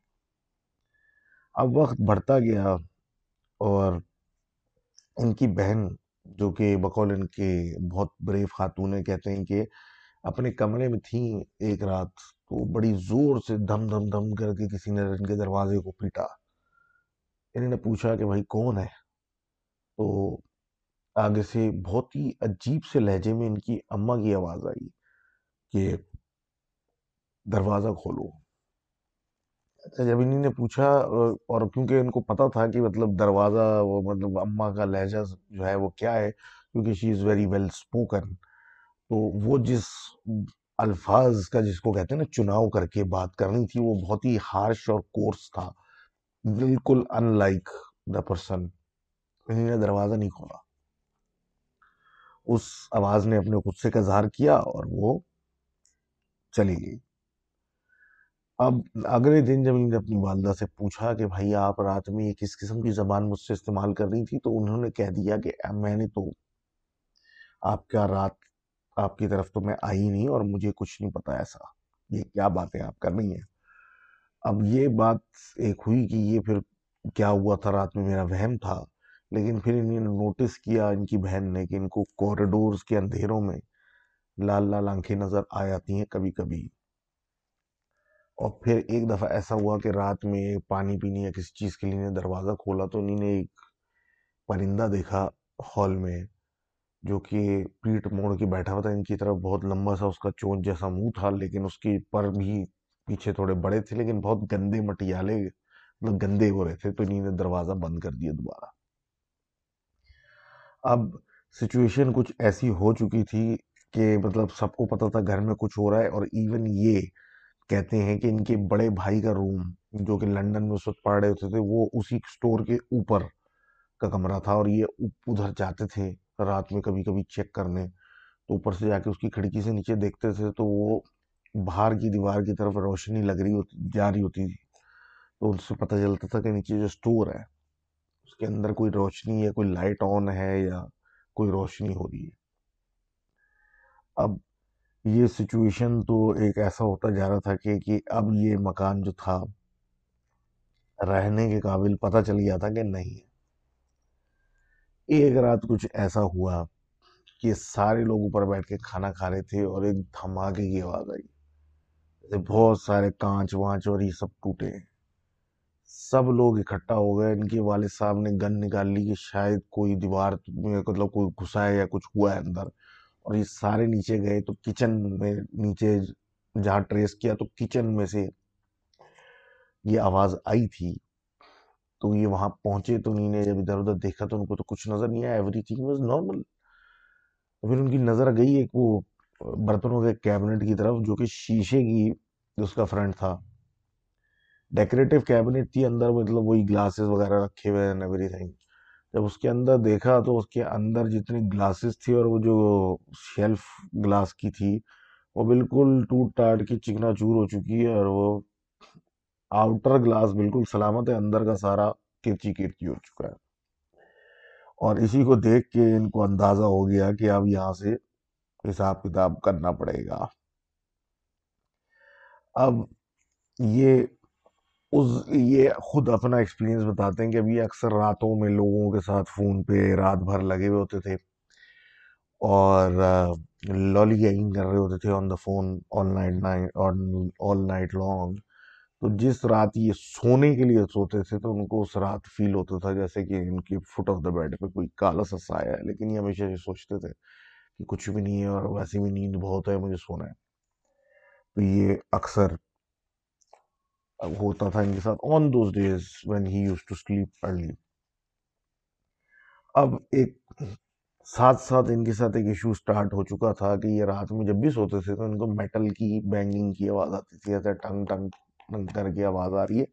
اب وقت بڑھتا گیا اور ان کی بہن جو کہ بقول ان کے بہت بریو خاتون کہتے ہیں کہ اپنے کمرے میں تھیں ایک رات تو بڑی زور سے دھم دھم دھم کر کے کسی نے ان کے دروازے کو پیٹا۔ انہوں نے پوچھا کہ بھائی کون ہے؟ تو آگے سے بہت ہی عجیب سے لہجے میں ان کی اماں کی آواز آئی کہ دروازہ کھولو۔ اچھا جب انہوں نے پوچھا اور کیونکہ ان کو پتا تھا کہ مطلب دروازہ، وہ مطلب اماں کا لہجہ جو ہے، وہ کیا ہے؟ کیونکہ she is very well spoken تو وہ جس الفاظ کا جس کو کہتے ہیں نا، چناؤ کر کے بات کرنی تھی، وہ بہت ہی ہارش اور کورس تھا۔ بالکل ان لائک دا پرسن انہوں نے دروازہ نہیں کھولا۔ اس آواز نے اپنے غصے کا اظہار کیا اور وہ چلی گئی۔ اب اگلے دن جب انہوں نے اپنی والدہ سے پوچھا کہ بھائی آپ رات میں یہ کس قسم کی زبان مجھ سے استعمال کر رہی تھی، تو انہوں نے کہہ دیا کہ میں نے تو آپ کا رات آپ کی طرف تو میں آئی نہیں اور مجھے کچھ نہیں پتا ایسا۔ یہ کیا باتیں آپ کر رہی ہیں؟ اب یہ بات ایک ہوئی کہ یہ پھر کیا ہوا تھا؟ رات میں میرا وہم تھا، لیکن پھر انہوں نے نوٹس کیا ان کی بہن نے کہ ان کو کوریڈورز کے اندھیروں میں لال لال آنکھیں نظر آ جاتی ہیں کبھی کبھی۔ اور پھر ایک دفعہ ایسا ہوا کہ رات میں پانی پینے یا کسی چیز کے لیے دروازہ کھولا تو انہوں نے ایک پرندہ دیکھا ہال میں، جو کہ پیٹ موڑ کے بیٹھا ہوا تھا۔ ان کی طرف بہت لمبا سا اس کا چونچ جیسا منہ تھا، لیکن اس کے پر بھی پیچھے تھوڑے بڑے تھے، لیکن بہت گندے مٹیالے مطلب گندے ہو رہے تھے، تو انہوں نے دروازہ بند کر دیا دوبارہ۔ اب سچویشن کچھ ایسی ہو چکی تھی کہ مطلب سب کو پتا تھا گھر میں کچھ ہو رہا ہے اور ایون یہ کہتے ہیں کہ ان کے بڑے بھائی کا روم جو کہ لنڈن میں اس وقت پڑھ رہے ہوتے تھے، وہ اسی سٹور کے اوپر کا کمرہ تھا اور یہ ادھر جاتے تھے رات میں کبھی کبھی چیک کرنے۔ تو اوپر سے جا کے اس کی کھڑکی سے نیچے دیکھتے تھے تو وہ باہر کی دیوار کی طرف روشنی لگ رہی ہوتی، جا رہی ہوتی تھی۔ تو ان سے پتہ چلتا تھا کہ نیچے جو سٹور ہے، اس کے اندر کوئی روشنی یا کوئی لائٹ آن ہے یا کوئی روشنی ہو رہی ہے۔ اب یہ سچویشن تو ایک ایسا ہوتا جا رہا تھا کہ کہ اب یہ مکان جو تھا، رہنے کے قابل پتہ چل گیا تھا کہ نہیں ایک رات کچھ ایسا ہوا کہ سارے لوگ اوپر بیٹھ کے کھانا کھا رہے تھے اور ایک دھماکے کی آواز آئی۔ بہت سارے کانچ وانچ اور یہ سب ٹوٹے۔ سب لوگ اکٹھا ہو گئے۔ ان کے والد صاحب نے گن نکال لی کہ شاید کوئی دیوار مطلب کوئی گھسا ہے یا کچھ ہوا ہے اندر۔ اور یہ سارے نیچے گئے تو کچن میں نیچے جہاں ٹریس کیا تو کچن میں سے یہ آواز آئی تھی۔ تو یہ وہاں پہنچے تو انہیں جب ادھر ادھر دیکھا تو ان کو تو کچھ نظر نہیں آیا۔ ایوری تھنگ واز نارمل پھر ان کی نظر گئی ایک وہ برتنوں کے کیبنٹ کی طرف جو کہ شیشے کی اس کا فرنٹ تھا۔ ڈیکوریٹو کیبنٹ تھی، اندر مطلب وہی گلاسز وغیرہ رکھے ہوئے ہیں ایوری تھنگ جب اس کے اندر دیکھا تو اس کے اندر جتنی گلاسز تھی اور وہ جو شیلف گلاس کی تھی، وہ بالکل ٹوٹ ٹاٹ کی چکنا چور ہو چکی ہے اور وہ آؤٹر گلاس بالکل سلامت ہے، اندر کا سارا کرچی کرچی ہو چکا ہے۔ اور اسی کو دیکھ کے ان کو اندازہ ہو گیا کہ اب یہاں سے حساب کتاب کرنا پڑے گا۔ اب یہ اس یہ خود اپنا ایکسپیرینس بتاتے ہیں کہ ابھی اکثر راتوں میں لوگوں کے ساتھ فون پہ رات بھر لگے ہوئے ہوتے تھے اور لالی گیگنگ کر رہے ہوتے تھے on the phone all night all night long تو جس رات یہ سونے کے لیے سوتے تھے تو ان کو اس رات فیل ہوتا تھا جیسے کہ ان کی فٹ آف دا بیڈ پہ کوئی کالا سا سایہ ہے، لیکن یہ ہمیشہ یہ سوچتے تھے کہ کچھ بھی نہیں ہے اور ویسے بھی نیند بہت ہے، مجھے سونا ہے۔ تو یہ اکثر ہوتا تھا ان کے ساتھ on those days when he used to sleep early اب ایک ساتھ ساتھ ان کے ساتھ ایک ایشو سٹارٹ ہو چکا تھا کہ یہ رات میں جب بھی سوتے تھے تو ان کو میٹل کی بینگنگ کی آواز آتی تھی، ایسے ٹنگ ٹنگ ٹنگ کر کے آواز آ رہی ہے۔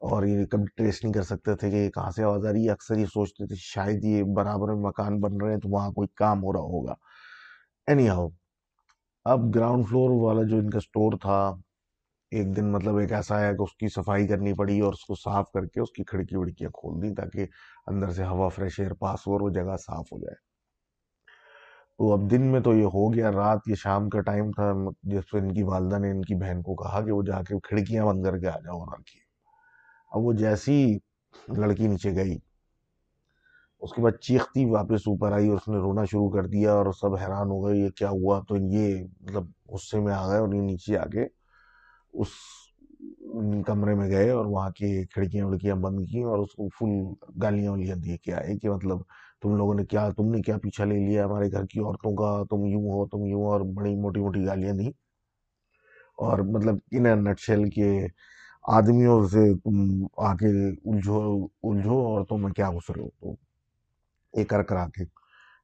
اور یہ کبھی ٹریس نہیں کر سکتے تھے کہ یہ کہاں سے آواز آ رہی ہے۔ اکثر یہ سوچتے تھے شاید یہ برابر میں مکان بن رہے ہیں تو وہاں کوئی کام ہو رہا ہوگا۔ اینی ہاؤ اب گراؤنڈ فلور والا جو ان کا سٹور تھا ایک دن مطلب ایک ایسا آیا کہ اس کی صفائی کرنی پڑی اور اس کو صاف کر کے اس کی کھڑکی وڑکیاں کھول دی تاکہ اندر سے ہوا فریش ایئر پاس ہو اور وہ جگہ صاف ہو جائے۔ تو اب دن میں تو یہ ہو گیا، رات یہ شام کا ٹائم تھا، جس پہ ان کی والدہ نے ان کی بہن کو کہا کہ وہ جا کے کھڑکیاں بند کر کے آ جاؤ اور اب وہ جیسی لڑکی نیچے گئی، اس کے بعد چیختی واپس اوپر آئی اور اس نے رونا شروع کر دیا اور سب حیران ہو گئے، یہ کیا ہوا؟ تو یہ مطلب غصے میں آ گئے اور یہ نیچے آ کے اس کمرے میں گئے اور وہاں کی کھڑکیاں وڑکیاں بند کی اور اس کو فل گالیاں والیاں دیے کہ آئے کہ مطلب تم لوگوں نے کیا، تم نے کیا پیچھا لے لیا ہمارے گھر کی عورتوں کا، تم یوں ہو، تم یوں اور بڑی موٹی موٹی گالیاں دی اور مطلب ان نٹ شیل کے آدمیوں سے تم آ کے الجھو الجھو اور تم میں کیا گھس رہے ہو۔ تو یہ کر کر آ کے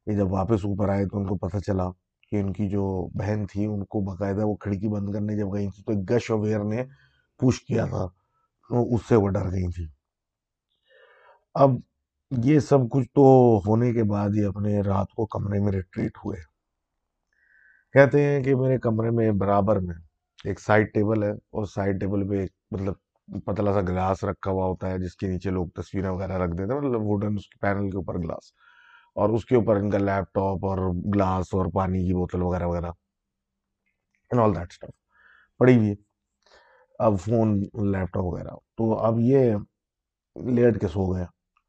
یہ جب واپس اوپر آئے تو ان کو پتہ چلا کہ ان کی جو بہن تھی، ان کو باقاعدہ وہ کھڑکی بند کرنے جب گئی تھی تو ایک گش اویر نے پوش کیا تھا، تو اس سے وہ ڈر گئی تھی اب یہ سب کچھ تو ہونے کے بعد ہی اپنے رات کو کمرے میں ریٹریٹ ہوئے۔ کہتے ہیں کہ میرے کمرے میں برابر میں ایک سائڈ ٹیبل ہے اور سائڈ ٹیبل پہ ایک مطلب پتلا سا گلاس رکھا ہوا ہوتا ہے، جس کے نیچے لوگ تصویریں وغیرہ رکھ دیتے ہیں مطلب ووڈن اس کے پینل کے اوپر گلاس۔ اور اس کے اوپر ان کا لیپ ٹاپ اور گلاس اور پانی کی بوتل وغیرہ وغیرہ آل دیٹ اسٹف پڑی ہوئی اب فون، لیپ ٹاپ وغیرہ۔ تو اب یہ لیٹ کے سو گئے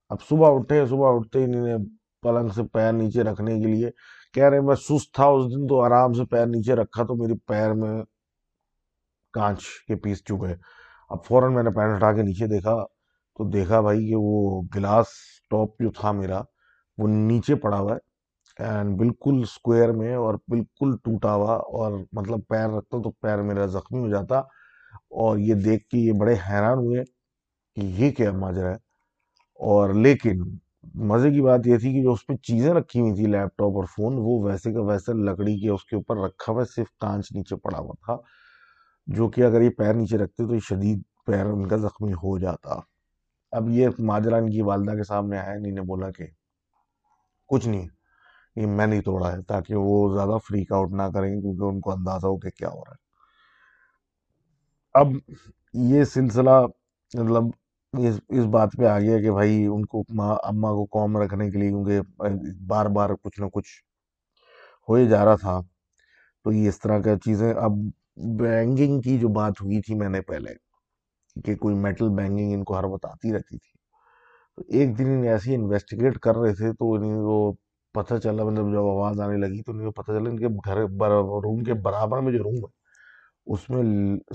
اب صبح اٹھے، صبح اٹھتے انہوں نے پلنگ سے پیر نیچے رکھنے کے لیے کہہ رہے میں سست تھا اس دن تو آرام سے پیر نیچے رکھا تو میری پیر میں کانچ کے پیس چکے اب فوراً میں نے پیر ہٹا کے نیچے دیکھا تو دیکھا بھائی کہ وہ گلاس ٹاپ جو تھا میرا وہ نیچے پڑا ہوا ہے اینڈ بالکل سکوئر میں اور بالکل ٹوٹا ہوا اور مطلب پیر رکھتا تو پیر میرا زخمی ہو جاتا اور یہ دیکھ کے یہ بڑے حیران ہوئے کہ یہ کیا ماجرا ہے اور لیکن مزے کی بات یہ تھی کہ جو اس پہ چیزیں رکھی ہوئی تھی لیپ ٹاپ اور فون وہ ویسے کا ویسے لکڑی کے اس کے اوپر رکھا ہوا صرف کانچ نیچے پڑا ہوا تھا، جو کہ اگر یہ پیر نیچے رکھتے تو یہ شدید پیر ان کا زخمی ہو جاتا۔ اب یہ ماجرا ان کی والدہ کے سامنے آیا انہیں بولا کہ کچھ نہیں یہ میں نہیں توڑا ہے تاکہ وہ زیادہ فریک آؤٹ نہ کریں کیونکہ ان کو اندازہ ہو کہ کیا ہو رہا ہے۔ اب یہ سلسلہ مطلب اس بات پہ آ گیا کہ بھائی ان کو ماں اماں کو قوم رکھنے کے لیے کیونکہ بار بار کچھ نہ کچھ ہو ہی جا رہا تھا۔ تو یہ اس طرح کا چیزیں، اب بینگنگ کی جو بات ہوئی تھی میں نے پہلے کہ کوئی میٹل بینگنگ ان کو ہر وقت آتی رہتی تھی۔ تو ایک دن انہیں ایسی انویسٹیگیٹ کر رہے تھے تو انہیں وہ پتہ چلا مطلب جب آواز آنے لگی تو انہیں کو پتہ چلا، ان کے گھر روم کے برابر میں جو روم ہے، اس میں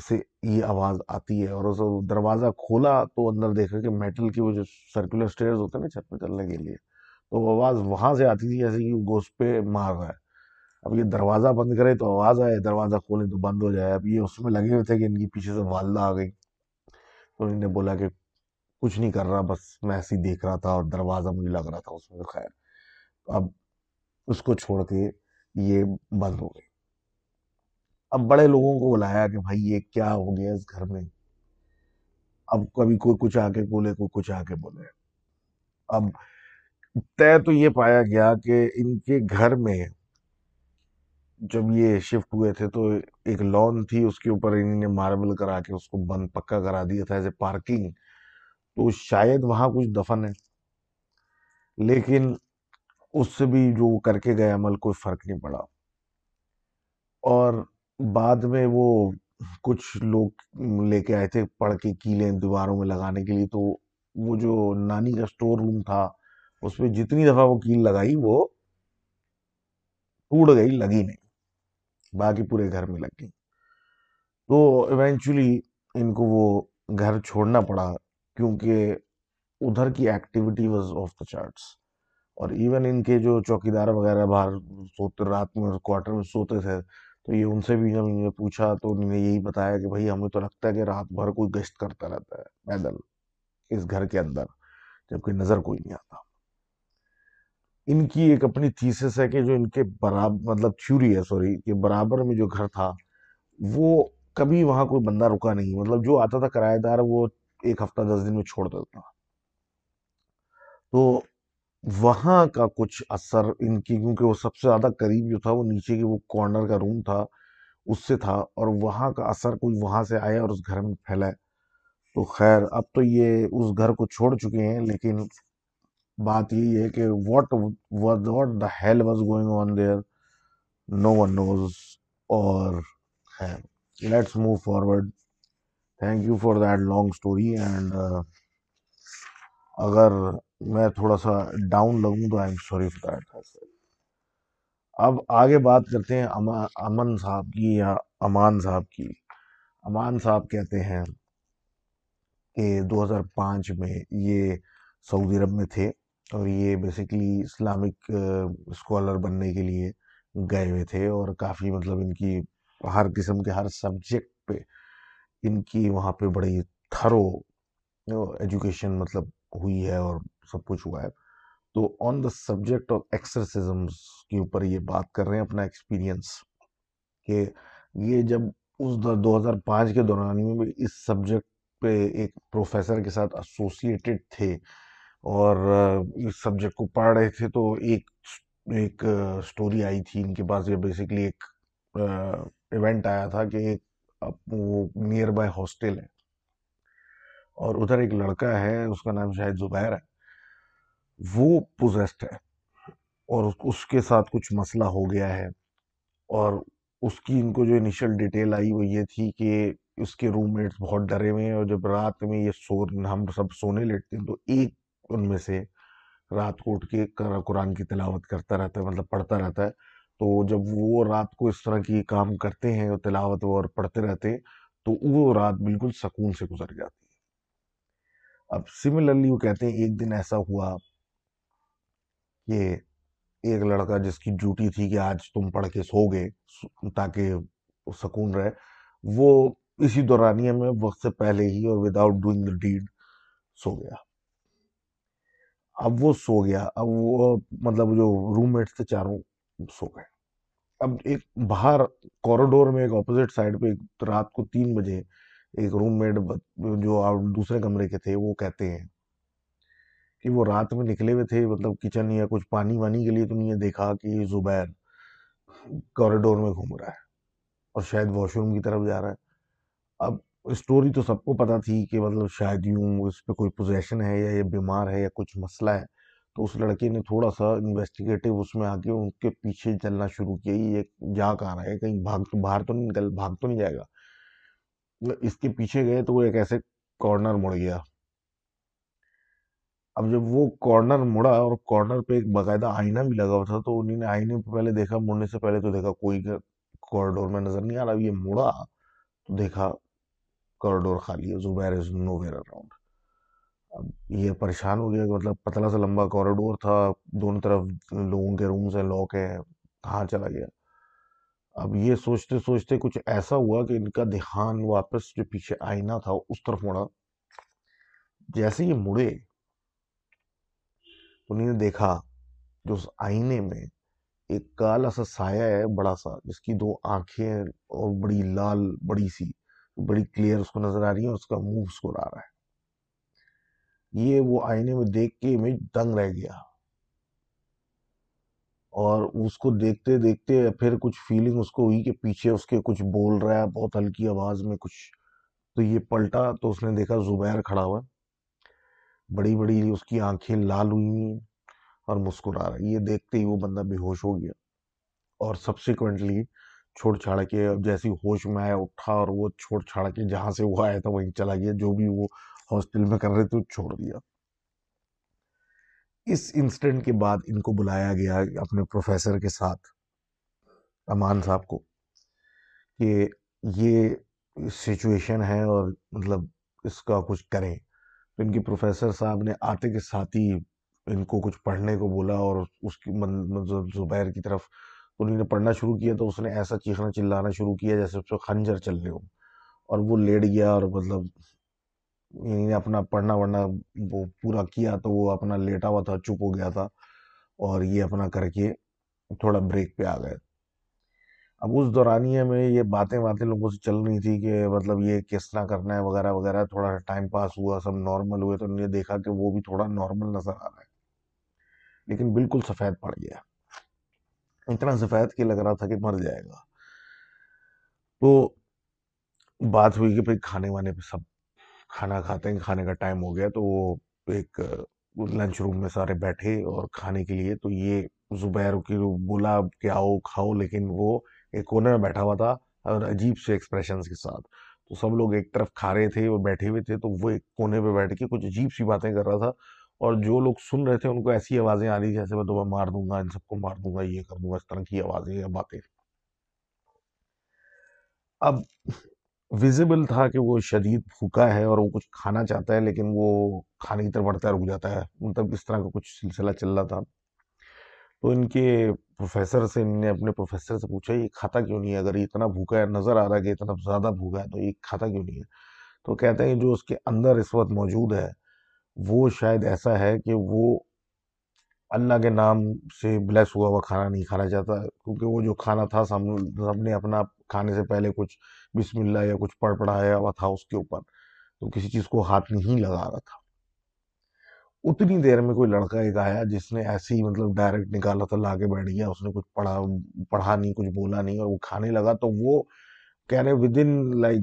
سے یہ آواز آتی ہے اور اس دروازہ کھولا تو اندر دیکھا کہ میٹل کی وہ جو سرکولر سٹیئرز ہوتے ہیں نا چھت پہ چلنے کے لیے، تو وہ آواز وہاں سے آتی تھی جیسے کہ گوشت پہ مار رہا ہے۔ اب یہ دروازہ بند کرے تو آواز آئے، دروازہ کھولے تو بند ہو جائے۔ اب یہ اس میں لگے ہوئے تھے کہ ان کی پیچھے سے والدہ آ گئی۔ تو انہوں نے بولا کہ کچھ نہیں کر رہا، بس میں ایسے ہی دیکھ رہا تھا اور دروازہ مجھے لگ رہا تھا اس میں، خیر۔ اب اس کو چھوڑ کے یہ بند ہو گئی۔ اب بڑے لوگوں کو بلایا کہ بھائی یہ کیا ہو گیا اس گھر میں؟ اب کبھی کوئی کچھ آ کے بولے، کوئی کچھ آ کے بولے۔ اب طے تو یہ پایا گیا کہ ان کے گھر میں جب یہ شفٹ ہوئے تھے تو ایک لون تھی، اس کے اوپر انہوں نے ماربل کرا کے اس کو بند پکا کرا دیا تھا ایز اے پارکنگ تو شاید وہاں کچھ دفن ہے۔ لیکن اس سے بھی جو کر کے گئے عمل، کوئی فرق نہیں پڑا۔ اور بعد میں وہ کچھ لوگ لے کے آئے تھے پڑھ کے کیلیں دیواروں میں لگانے کے لیے۔ تو وہ جو نانی کا سٹور روم تھا، اس پہ جتنی دفعہ وہ کیل لگائی، وہ ٹوٹ گئی، لگی نہیں۔ باقی پورے گھر میں لگ گئی تو ایونچولی ان کو وہ گھر چھوڑنا پڑا۔ کیونکہ ادھر کی activity was off the charts اور ایون ان کے جو چوکیدار وغیرہ باہر سوتے رات میں کوارٹر میں سوتے تھے، تو یہ ان سے بھی جب انہوں نے پوچھا تو انہوں نے یہی بتایا کہ بھائی ہمیں تو لگتا ہے کہ رات بھر کوئی گشت کرتا رہتا ہے، پیدل، اس گھر کے اندر، جبکہ نظر کوئی نہیں آتا۔ ان کی ایک اپنی تھیسس ہے کہ جو ان کے برابر مطلب تھیوری ہے سوری کہ برابر میں جو گھر تھا، وہ کبھی وہاں کوئی بندہ رکا نہیں۔ مطلب جو آتا تھا کرایہ دار، وہ ایک ہفتہ دس دن میں چھوڑ دیتا تو وہاں کا کچھ اثر ان کی، کیونکہ وہ سب سے زیادہ قریب جو تھا، وہ نیچے کی وہ کارنر کا روم تھا، اس سے تھا اور وہاں کا اثر کوئی وہاں سے آیا اور اس گھر میں پھیلا تو خیر، اب تو یہ اس گھر کو چھوڑ چکے ہیں، لیکن بات یہی ہے کہ what what the hell was going on there no one knows اور خیر let's move forward thank you for that long story and اگر میں تھوڑا سا ڈاؤن لگوں تو I am sorry for that اب آگے بات کرتے ہیں امن صاحب کی یا امان صاحب کی. امان صاحب کہتے ہیں کہ دو ہزار پانچ میں یہ سعودی عرب میں تھے اور یہ بیسیکلی اسلامک اسکالر بننے کے لیے گئے ہوئے تھے اور کافی مطلب ان کی ہر قسم کے ہر سبجیکٹ پہ ان کی وہاں پہ بڑی تھرو ایجوکیشن مطلب ہوئی ہے اور سب کچھ ہوا ہے۔ تو آن دا سبجیکٹ آف ایکسرسزمس کے اوپر یہ بات کر رہے ہیں اپنا ایکسپیرینس کہ یہ جب اس دو ہزار پانچ کے دوران میں اس سبجیکٹ پہ ایک پروفیسر کے ساتھ ایسوسیٹڈ تھے اور اس سبجیکٹ کو پڑھ رہے تھے تو ایک ایک سٹوری آئی تھی ان کے پاس، یہ بیسیکلی ایک ایونٹ آیا تھا کہ ایک وہ نیئر بائی ہاسٹل ہے۔ اور ادھر ایک لڑکا ہے، اس کا نام شاید زبیر ہے۔ وہ پوزیسٹ ہے اور اس کے ساتھ کچھ مسئلہ ہو گیا ہے۔ اور اس کی ان کو جو انیشل ڈیٹیل آئی وہ یہ تھی کہ اس کے روم میٹس بہت ڈرے ہوئے ہیں اور جب رات میں یہ سو، ہم سب سونے لیٹتے ہیں تو ایک ان میں سے رات کو اٹھ کے قرآن کی تلاوت کرتا رہتا ہے مطلب پڑھتا رہتا ہے۔ تو جب وہ رات کو اس طرح کی کام کرتے ہیں اور تلاوت اور پڑھتے رہتے ہیں، تو وہ رات بالکل سکون سے گزر جاتی ہے۔ اب سملرلی وہ کہتے ہیں، ایک دن ایسا ہوا کہ ایک لڑکا جس کی ڈیوٹی تھی کہ آج تم پڑھ کے سو گے تاکہ سکون رہے، وہ اسی دورانیہ میں وقت سے پہلے ہی اور وداؤٹ ڈوئنگ دا ڈیڈ سو گیا۔ اب وہ سو گیا، اب وہ مطلب جو روم میٹس تھے چاروں سو گئے۔ اب ایک باہر کوریڈور میں ایک اپوزٹ سائڈ پہ رات کو تین بجے ایک روم میٹ جو دوسرے کمرے کے تھے، وہ کہتے ہیں کہ وہ رات میں نکلے ہوئے تھے مطلب کچن یا کچھ پانی وانی کے لیے تو نہیں دیکھا کہ زبیر کوریڈور میں گھوم رہا ہے اور شاید واش روم کی طرف جا رہا ہے۔ اب اسٹوری تو سب کو پتا تھی کہ مطلب شاید یوں اس پہ کوئی پوزیشن ہے یا یہ بیمار ہے یا کچھ مسئلہ ہے۔ تو اس لڑکے نے تھوڑا سا انویسٹیگیٹو اس میں آ کے ان کے پیچھے چلنا شروع کیا۔ یہ جا کہاں رہا ہے، کہیں بھاگ تو، باہر تو نہیں نکل، بھاگ تو نہیں جائے گا۔ اس کے پیچھے گئے تو وہ ایک ایسے کارنر مڑ گیا۔ اب جب وہ کارنر مڑا اور کارنر پہ ایک باقاعدہ آئینہ بھی لگا ہوا تھا، تو انہیں نے آئینے پہ پہلے دیکھا، مڑنے سے پہلے تو دیکھا کوئی کوریڈور میں نظر نہیں آ رہا۔ یہ مڑا تو دیکھا کوریڈور خالی ہے، زبیر از نو ویئر اراؤنڈ یہ پریشان ہو گیا کہ مطلب پتلا سا لمبا کوریڈور تھا، دونوں طرف لوگوں کے رومز ہیں لاک ہے کہاں چلا گیا؟ اب یہ سوچتے سوچتے کچھ ایسا ہوا کہ ان کا دھیان واپس جو پیچھے آئینہ تھا اس طرف مڑا۔ جیسے یہ مڑے انہیں نے دیکھا جو اس آئینے میں ایک کالا سا سایہ ہے، بڑا سا، جس کی دو آنکھیں اور بڑی لال، بڑی سی، بڑی کلیئر اس کو نظر آ رہی ہے اور اس کا منہ اس کو رہا ہے۔ یہ وہ آئینے میں دیکھ کے امیج دنگ رہ گیا۔ اور اس کو دیکھتے دیکھتے پھر کچھ فیلنگ اس کو ہوئی کہ پیچھے اس کے کچھ بول رہا ہے، بہت ہلکی آواز میں کچھ۔ تو یہ پلٹا تو اس نے دیکھا زبیر کھڑا ہوا بڑی بڑی اس کی آنکھیں لال ہوئی اور مسکرا رہا یہ دیکھتے ہی وہ بندہ بے ہوش ہو گیا۔ اور سبسیکوینٹلی چھوڑ چھاڑ کے جیسی ہوش میں آیا، اٹھا اور وہ چھوڑ چھاڑ کے جہاں سے وہ آیا تھا، وہیں چلا گیا، جو بھی وہ ہاسٹل میں کر رہے تھے چھوڑ دیا۔ اس انسٹنٹ کے بعد ان کو بلایا گیا اپنے پروفیسر کے ساتھ، امان صاحب کو، کہ یہ سچویشن ہے اور مطلب اس کا کچھ کریں۔ تو ان کی پروفیسر صاحب نے آتے کے ساتھ ہی ان کو کچھ پڑھنے کو بولا اور اس کی مطلب زبیر کی طرف انہوں نے پڑھنا شروع کیا تو اس نے ایسا چیخنا چلانا شروع کیا جیسے اس کو خنجر چل رہے ہو اور وہ لیٹ گیا اور مطلب یعنی اپنا پڑھنا وڑھنا وہ پورا کیا تو وہ اپنا لیٹا ہوا تھا، چپ ہو گیا تھا اور یہ اپنا کر کے تھوڑا بریک پہ آ گئے۔ اب اس دورانیے میں یہ باتیں باتیں لوگوں سے چل رہی تھی کہ مطلب یہ کس طرح کرنا ہے وغیرہ وغیرہ، تھوڑا ٹائم پاس ہوا، سب نارمل ہوئے تو انہوں نے دیکھا کہ وہ بھی تھوڑا نارمل نظر آ رہا ہے، لیکن بالکل سفید پڑ گیا۔ اتنا سفید کہ لگ رہا تھا کہ مر جائے گا۔ تو بات ہوئی کہ بھائی کھانے وانے پہ سب کھانا کھاتے ہیں، کھانے کا ٹائم ہو گیا تو وہ ایک لنچ روم میں سارے بیٹھے اور کھانے کے لیے تو یہ زبیر کی بولا کہ آؤ کھاؤ، لیکن وہ ایک کونے میں بیٹھا ہوا تھا اور عجیب سے ایکسپریشنز کے ساتھ۔ تو سب لوگ ایک طرف کھا رہے تھے وہ بیٹھے ہوئے تھے تو وہ ایک کونے پہ بیٹھ کے کچھ عجیب سی باتیں کر رہا تھا۔ اور جو لوگ سن رہے تھے ان کو ایسی آوازیں آ رہی جیسے میں تمہیں مار دوں گا، ان سب کو مار دوں گا، یہ کر دوں گا، اس طرح کی آوازیں یا باتیں۔ اب ویزیبل تھا کہ وہ شدید بھوکا ہے اور وہ کچھ کھانا چاہتا ہے، لیکن وہ کھانے کی طرف بڑھتا ہے رک جاتا ہے۔ مطلب اس طرح کا کچھ سلسلہ چل رہا تھا۔ تو ان کے پروفیسر سے، ان نے اپنے پروفیسر سے پوچھا، یہ کھاتا کیوں نہیں ہے؟ اگر یہ اتنا بھوکا ہے، نظر آ رہا ہے کہ اتنا زیادہ بھوکا ہے، تو یہ کھاتا کیوں نہیں ہے؟ تو کہتے ہیں جو اس کے اندر اس وقت موجود ہے وہ شاید ایسا ہے کہ وہ اللہ کے نام سے بلیس ہوا ہوا کھانا نہیں کھانا چاہتا، کیونکہ وہ جو کھانا تھا سب نے اپنا کھانے سے پہلے کچھ بسم اللہ یا کچھ پڑھ پڑھایا ہوا تھا اس کے اوپر، تو کسی چیز کو ہاتھ نہیں لگا رہا تھا۔ اتنی دیر میں کوئی لڑکا ایک آیا جس نے ایسے ہی مطلب ڈائریکٹ نکالا تھا، لا کے بیٹھ گیا، اس نے کچھ پڑھا پڑھا نہیں، کچھ بولا نہیں اور وہ کھانے لگا، تو وہ کہہ رہے ود ان لائک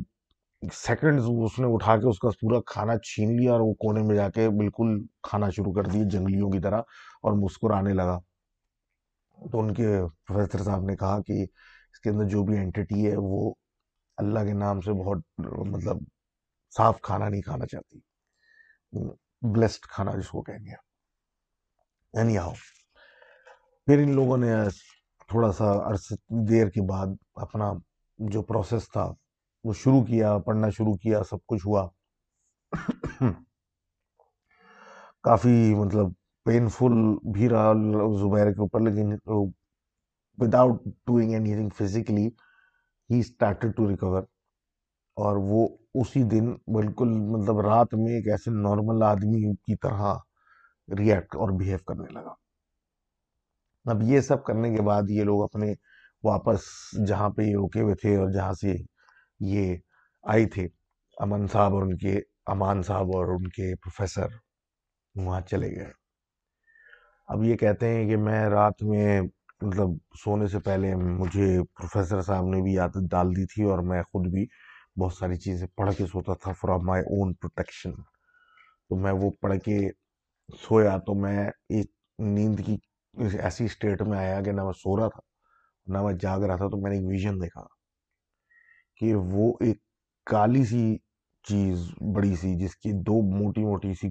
سیکنڈز اس نے اٹھا کے اس کا پورا کھانا چھین لیا اور وہ کونے میں جا کے بالکل کھانا شروع کر دیا جنگلیوں کی طرح اور مسکرانے لگا۔ تو ان کے پروفیسر صاحب نے کہا کہ اس کے اندر جو بھی اینٹی ہے وہ اللہ کے نام سے بہت مطلب صاف کھانا نہیں کھانا چاہتی۔ بلیسڈ کھانا جس کو کہیں گے۔ یعنی آؤ پھر ان لوگوں نے تھوڑا سا عرص دیر کے بعد اپنا جو پروسیس تھا وہ شروع کیا، پڑھنا شروع کیا، سب کچھ ہوا۔ کافی مطلب پینفل بھی رہا زبیر کے اوپر، لیکن without doing anything physically he started to recover اور وہ اسی دن بالکل مطلب رات میں ایک ایسے نارمل آدمی کی طرح ریئیکٹ اور بیہیو کرنے لگا۔ اب یہ سب کرنے کے بعد یہ لوگ اپنے واپس جہاں پہ یہ رکے ہوئے تھے اور جہاں سے یہ آئی تھے۔ امن صاحب اور ان کے، امان صاحب اور ان کے پروفیسر وہاں چلے گئے۔ اب یہ کہتے ہیں کہ میں رات میں مطلب سونے سے پہلے مجھے پروفیسر صاحب نے بھی عادت ڈال دی تھی اور میں خود بھی بہت ساری چیزیں پڑھ کے سوتا تھا فرام مائی اون پروٹیکشن تو میں وہ پڑھ کے سویا تو میں ایک نیند کی ایسی اسٹیٹ میں آیا کہ نہ میں سو رہا تھا، نہ میں جاگ رہا تھا، تو میں نے ایک ویژن دیکھا۔ کہ وہ ایک کالی سی چیز بڑی سی جس کی دو موٹی موٹی سی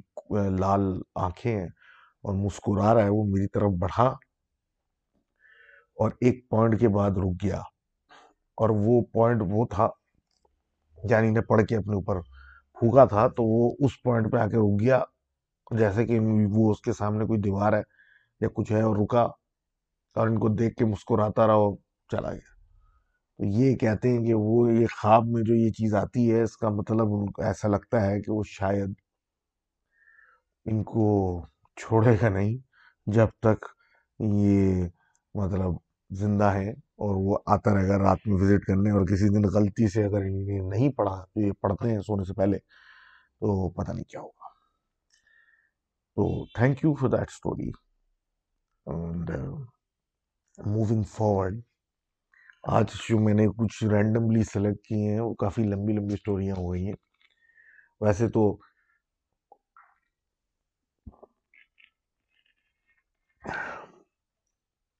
لال آنکھیں ہیں اور مسکرا رہا ہے، وہ میری طرف بڑھا اور ایک پوائنٹ کے بعد رک گیا اور وہ پوائنٹ وہ تھا یعنی نے پڑھ کے اپنے اوپر پھونکا تھا، تو وہ اس پوائنٹ پہ آ کے رک گیا۔ جیسے کہ وہ اس کے سامنے کوئی دیوار ہے یا کچھ ہے اور رکا اور ان کو دیکھ کے مسکراتا رہا اور چلا گیا۔ تو یہ کہتے ہیں کہ وہ یہ خواب میں جو یہ چیز آتی ہے، اس کا مطلب ان کو ایسا لگتا ہے کہ وہ شاید ان کو چھوڑے گا نہیں جب تک یہ مطلب زندہ ہے اور وہ آتا رہے گا رات میں وزٹ کرنے اور کسی دن غلطی سے اگر انہیں نہیں پڑھا، تو یہ پڑھتے ہیں سونے سے پہلے، تو پتہ نہیں کیا ہوگا۔ تو thank you for that story and moving forward آج جو میں نے کچھ رینڈملی سلیکٹ کیے ہیں، وہ کافی لمبی لمبی اسٹوریاں ہو گئی ہیں۔ ویسے تو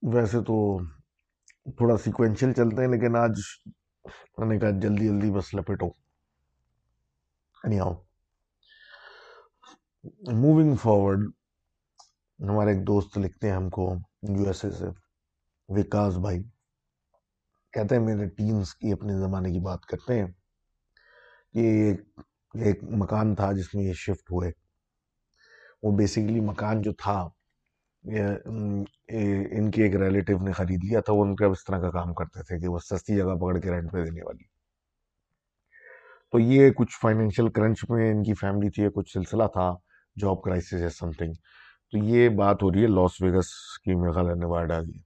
ویسے تو تھوڑا سیکوینشل چلتے ہیں لیکن آج میں نے کہا جلدی جلدی بس لپیٹو آؤ موونگ فارورڈ ہمارے ایک دوست لکھتے ہیں ہم کو یو ایس اے سے، وکاس بھائی۔ کہتے ہیں میرے ٹیمز کی اپنے زمانے کی بات کرتے ہیں کہ ایک مکان تھا جس میں یہ شفٹ ہوئے۔ وہ بیسیکلی مکان جو تھا ان کے ایک ریلیٹیو نے خرید لیا تھا، وہ ان کا اس طرح کا کام کرتے تھے کہ وہ سستی جگہ پکڑ کے رینٹ پہ دینے والی۔ تو یہ کچھ فائنینشیل کرنچ میں ان کی فیملی تھی کچھ سلسلہ تھا جاب کرائسس یا سم تھنگ تو یہ بات ہو رہی ہے لاس ویگس کی میرے خیال ہے نوائڈا کی۔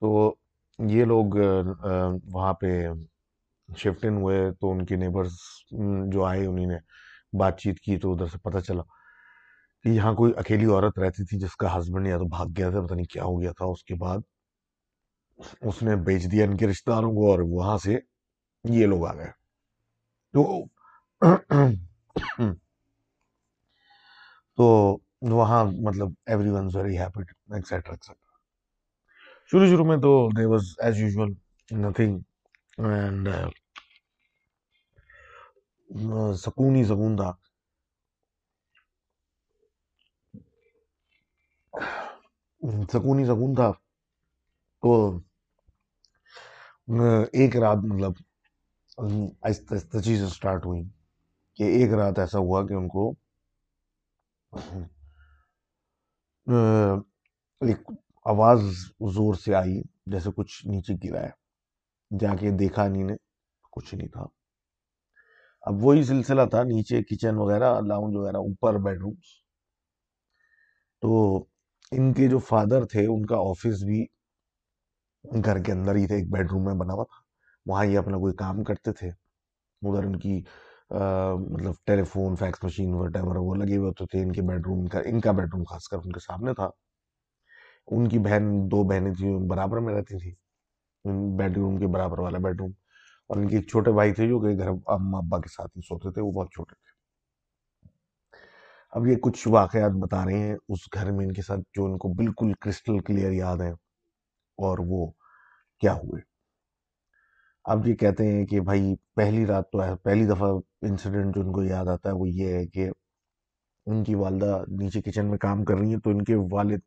تو یہ لوگ وہاں پہ شفٹ ان ہوئے تو ان کے نیبرز جو آئے انہیں نے بات چیت کی تو ادھر سے پتہ چلا کہ یہاں کوئی اکیلی عورت رہتی تھی جس کا ہسبینڈ یا تو بھاگ گیا تھا، پتہ نہیں کیا ہو گیا تھا۔ اس کے بعد اس نے بیچ دیا ان کے رشتہ داروں کو اور وہاں سے یہ لوگ آ گئے۔ تو تو وہاں مطلب everyone very happy etcetera etcetera شروع شروع میں تو they was as usual nothing and سکون ہی سکون تھا۔ سکون ہی سکون تھا۔ تو، ایک رات مطلب آہستہ آہستہ چیزیں اسٹارٹ ہوئی کہ ایک رات ایسا ہوا کہ ان کو ایک آواز زور سے آئی، جیسے کچھ نیچے گرا ہے۔ جا کے دیکھا نہیں نے، کچھ نہیں تھا۔ اب وہی سلسلہ تھا، نیچے کچن وغیرہ لاؤنج وغیرہ، اوپر بیڈ رومس تو ان کے جو فادر تھے، ان کا آفس بھی گھر کے اندر ہی تھے ایک بیڈ روم میں بنا ہوا تھا۔ وہاں ہی اپنا کوئی کام کرتے تھے۔ ادھر ان کی مطلب ٹیلی فون فیکس مشین وہ لگے ہوئے ہوتے تھے، ان کے بیڈ روم کا، ان کا بیڈ روم خاص کر ان کے سامنے تھا۔ ان کی بہن، دو بہنیں تھیں برابر میں رہتی تھیں بیڈ روم کے برابر والا بیڈ روم اور ان کے ایک چھوٹے بھائی تھے جو کہ گھر اما ابا کے ساتھ ہی سوتے تھے، وہ بہت چھوٹے تھے۔ اب یہ کچھ واقعات بتا رہے ہیں اس گھر میں ان کے ساتھ جو ان کو بالکل کرسٹل کلیئر یاد ہیں۔ اور وہ کیا ہوئے؟ اب یہ کہتے ہیں کہ بھائی، پہلی رات تو پہلی دفعہ انسیڈنٹ جو ان کو یاد آتا ہے وہ یہ ہے کہ ان کی والدہ نیچے کچن میں کام کر رہی ہیں تو ان کے والد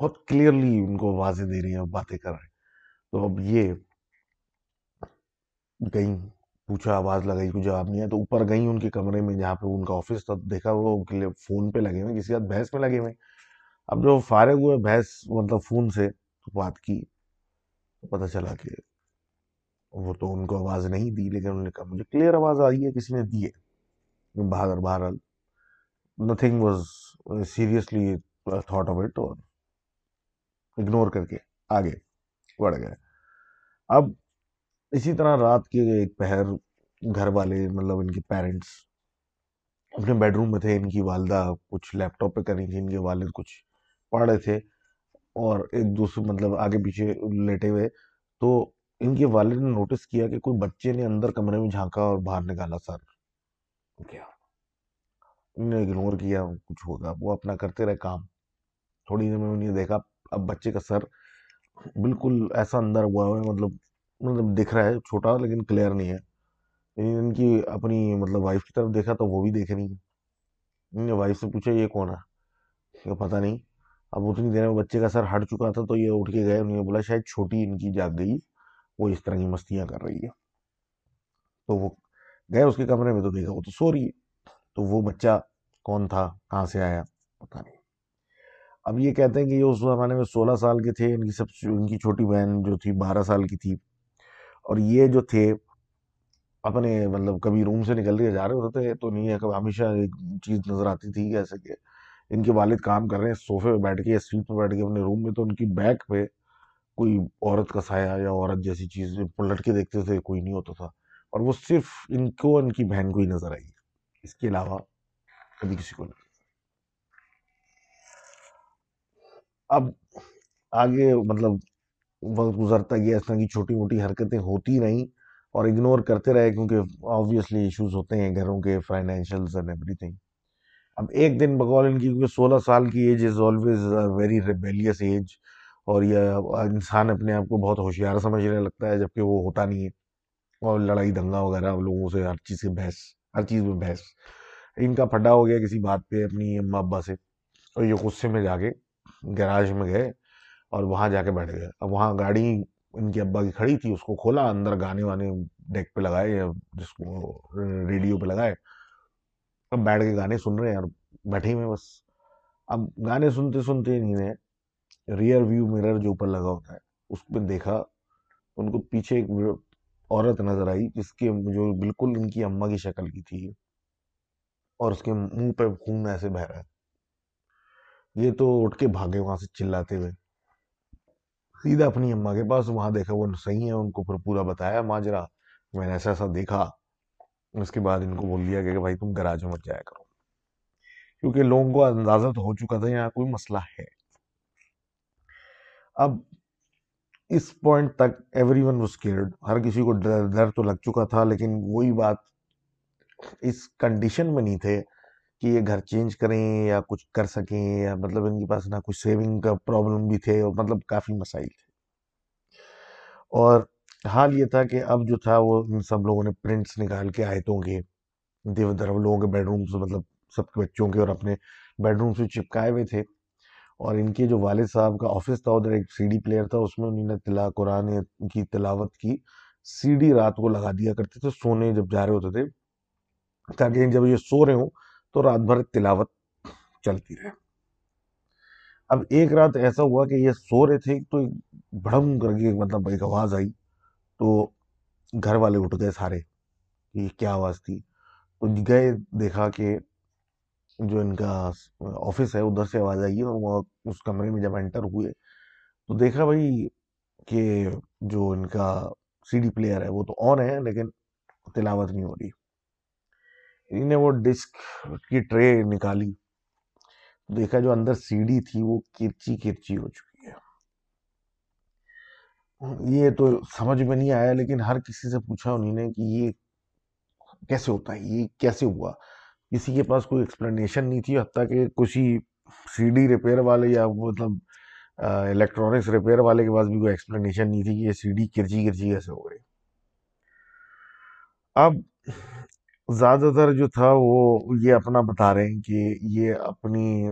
بہت کلیئرلی ان کو واضح دے رہی ہیں اور باتیں کر رہے ہیں۔ تو اب یہ گئیں، پوچھا، آواز لگائی، کوئی جواب نہیں ہے۔ تو اوپر گئیں ان کے کمرے میں جہاں پہ ان کا آفس تھا، دیکھا وہ فون پہ لگے ہوئے کسی بات بحث میں لگے ہوئے اب جو فارغ ہوئے بحث مطلب فون سے بات کی، تو پتہ چلا کہ وہ تو ان کو آواز نہیں دی، لیکن انہوں نے کہا، مجھے کلیئر آواز آئی ہے، کسی نے دی ہے۔ بہادر، بہرحال nothing was seriously thought of it اور اگنور کر کے آگے بڑھ گئے۔ اب اسی طرح رات کے ایک پہر گھر والے مطلب ان کے پیرنٹس اپنے بیڈ روم میں تھے، ان کی والدہ کچھ لیپ ٹاپ پہ کر رہی تھی، ان کے والد کچھ پڑھ رہے تھے اور ایک دوسرے مطلب آگے پیچھے لیٹے ہوئے۔ تو ان کے والد نے نوٹس کیا کہ کوئی بچے نے اندر کمرے میں جھانکا اور باہر نکالا۔ سر، کیا؟ انہوں نے اگنور کیا، کچھ ہوگا، وہ اپنا کرتے رہے کام۔ تھوڑی دیر میں انہیں دیکھا اب بچے کا سر بالکل ایسا اندر ہوا ہے مطلب مطلب دکھ رہا ہے، چھوٹا لیکن کلیئر نہیں ہے۔ یعنی ان کی اپنی مطلب وائف کی طرف دیکھا تو وہ بھی دیکھ نہیں۔ ہے نے وائف سے پوچھا، یہ کون ہے؟ پتہ نہیں۔ اب اتنی دیر میں بچے کا سر ہٹ چکا تھا تو یہ اٹھ کے گئے۔ انہوں نے بولا، شاید چھوٹی ان کی جاگ گئی۔ وہ اس طرح کی مستیاں کر رہی ہے۔ تو وہ گئے اس کے کمرے میں تو دیکھا، وہ تو سو رہی ہے۔ تو وہ بچہ کون تھا؟ کہاں سے آیا؟ پتہ نہیں۔ اب یہ کہتے ہیں کہ یہ اس زمانے میں سولہ سال کے تھے، ان کی سب ان کی چھوٹی بہن جو تھی بارہ سال کی تھی۔ اور یہ جو تھے، اپنے مطلب کبھی روم سے نکل کے جا رہے ہوتے تھے، تو نہیں ہے کبھی ہمیشہ ایک چیز نظر آتی تھی جیسے کہ ان کے والد کام کر رہے ہیں، صوفے پہ بیٹھ کے یا سیٹ پہ بیٹھ کے اپنے روم میں، تو ان کی بیک پہ کوئی عورت کا سایہ یا عورت جیسی چیز پلٹ کے دیکھتے تھے، کوئی نہیں ہوتا تھا۔ اور وہ صرف ان کو، ان کی بہن کو ہی نظر آئی۔ اس کے علاوہ کبھی کسی کو نہیں۔ اب آگے مطلب وقت گزرتا گیا اس طرح کی چھوٹی موٹی حرکتیں ہوتی نہیں اور اگنور کرتے رہے کیونکہ آبویسلی ایشوز ہوتے ہیں گھروں کے فائنینشیلز اینڈ ایوری تھنگ اب ایک دن بقول ان کی کیونکہ سولہ سال کی age is always very rebellious age اور یہ انسان اپنے آپ کو بہت ہوشیار سمجھنے لگتا ہے جبکہ وہ ہوتا نہیں ہے اور لڑائی دنگا وغیرہ لوگوں سے ہر چیز سے بحث، ہر چیز میں بحث۔ ان کا پھڈا ہو گیا کسی بات پہ اپنی اماں ابا سے اور یہ غصے میں جا کے۔ گیراج میں گئے اور وہاں جا کے بیٹھ گئے۔ اب وہاں گاڑی ان کی ابا کی کھڑی تھی، اس کو کھولا، اندر گانے وانے ڈیک پہ لگائے یا جس کو ریڈیو پہ لگائے۔ اب بیٹھ کے گانے سن رہے ہیں اور بیٹھے میں بس۔ اب گانے سنتے سنتے انہیں نے ریئر ویو میرر جو اوپر لگا ہوتا ہے، اس پہ دیکھا۔ ان کو پیچھے ایک عورت نظر آئی، جس کے جو بالکل ان کی اماں کی شکل کی تھی اور اس کے منہ پہ خون ایسے بہ رہا ہے۔ یہ تو اٹھ کے بھاگے وہاں سے چلاتے ہوئے۔ سیدھا اپنی اماں کے پاس، وہاں دیکھا وہ صحیح ہے ان کو پھر پورا بتایا ماجرا میں نے ایسا ایسا دیکھا۔ اس کے بعد ان کو بول دیا کہ بھائی تم گراج میں مت جایا کرو۔ کیونکہ لوگوں کو اندازہ تو ہو چکا تھا، یہاں کوئی مسئلہ ہے۔ اب اس پوائنٹ تک ایوری ون واز کیئرڈ ہر کسی کو ڈر ڈر تو لگ چکا تھا، لیکن وہی بات اس کنڈیشن میں نہیں تھے۔ کہ یہ گھر چینج کریں یا کچھ کر سکیں یا مطلب ان کے پاس نہ کچھ سیونگ کا پرابلم بھی تھے اور مطلب کافی مسائل تھے۔ اور حال یہ تھا کہ اب جو تھا وہ ان سب لوگوں نے پرنٹس نکال کے آیتوں کے دیو درو لوگوں کے بیڈ روم سے مطلب سب کے بچوں کے اور اپنے بیڈ روم سے چپکائے ہوئے تھے۔ اور ان کے جو والد صاحب کا آفس تھا، ادھر ایک سی ڈی پلیئر تھا، اس میں انہوں نے تلا قرآن کی تلاوت کی سی ڈی رات کو لگا دیا کرتے تھے، سونے جب جا رہے ہوتے تھے، تاکہ جب یہ سو رہے ہوں تو رات بھر تلاوت چلتی رہے اب ایک رات ایسا ہوا کہ یہ سو رہے تھے، تو بڑھم کر کے مطلب ایک آواز آئی۔ تو گھر والے اٹھ گئے سارے یہ کیا آواز تھی؟ تو گئے، دیکھا کہ جو ان کا آفس ہے، ادھر سے آواز آئی اور وہ اس کمرے میں جب انٹر ہوئے تو دیکھا بھائی کہ جو ان کا سی ڈی پلیئر ہے، وہ تو آن ہے، لیکن تلاوت نہیں ہو رہی۔ انہیں وہ ڈسک کی ٹرے نکالی۔ دیکھا جو اندر سی ڈی تھی وہ کرچی کرچی ہو چکی ہے۔ یہ تو سمجھ میں نہیں آیا لیکن ہر کسی سے پوچھا انہوں نے کہ یہ کیسے ہوتا ہے، یہ کیسے ہوا؟ کسی کے پاس کوئی ایکسپلینیشن نہیں تھی، حتیٰ کہ کسی سی ڈی ریپیئر والے یا مطلب الیکٹرانکس ریپیئر والے کے پاس بھی کوئی ایکسپلینیشن نہیں تھی کہ یہ سی ڈی کرچی کرچی کیسے ہو گئی۔ اب زیادہ تر جو تھا وہ یہ اپنا بتا رہے ہیں کہ یہ اپنی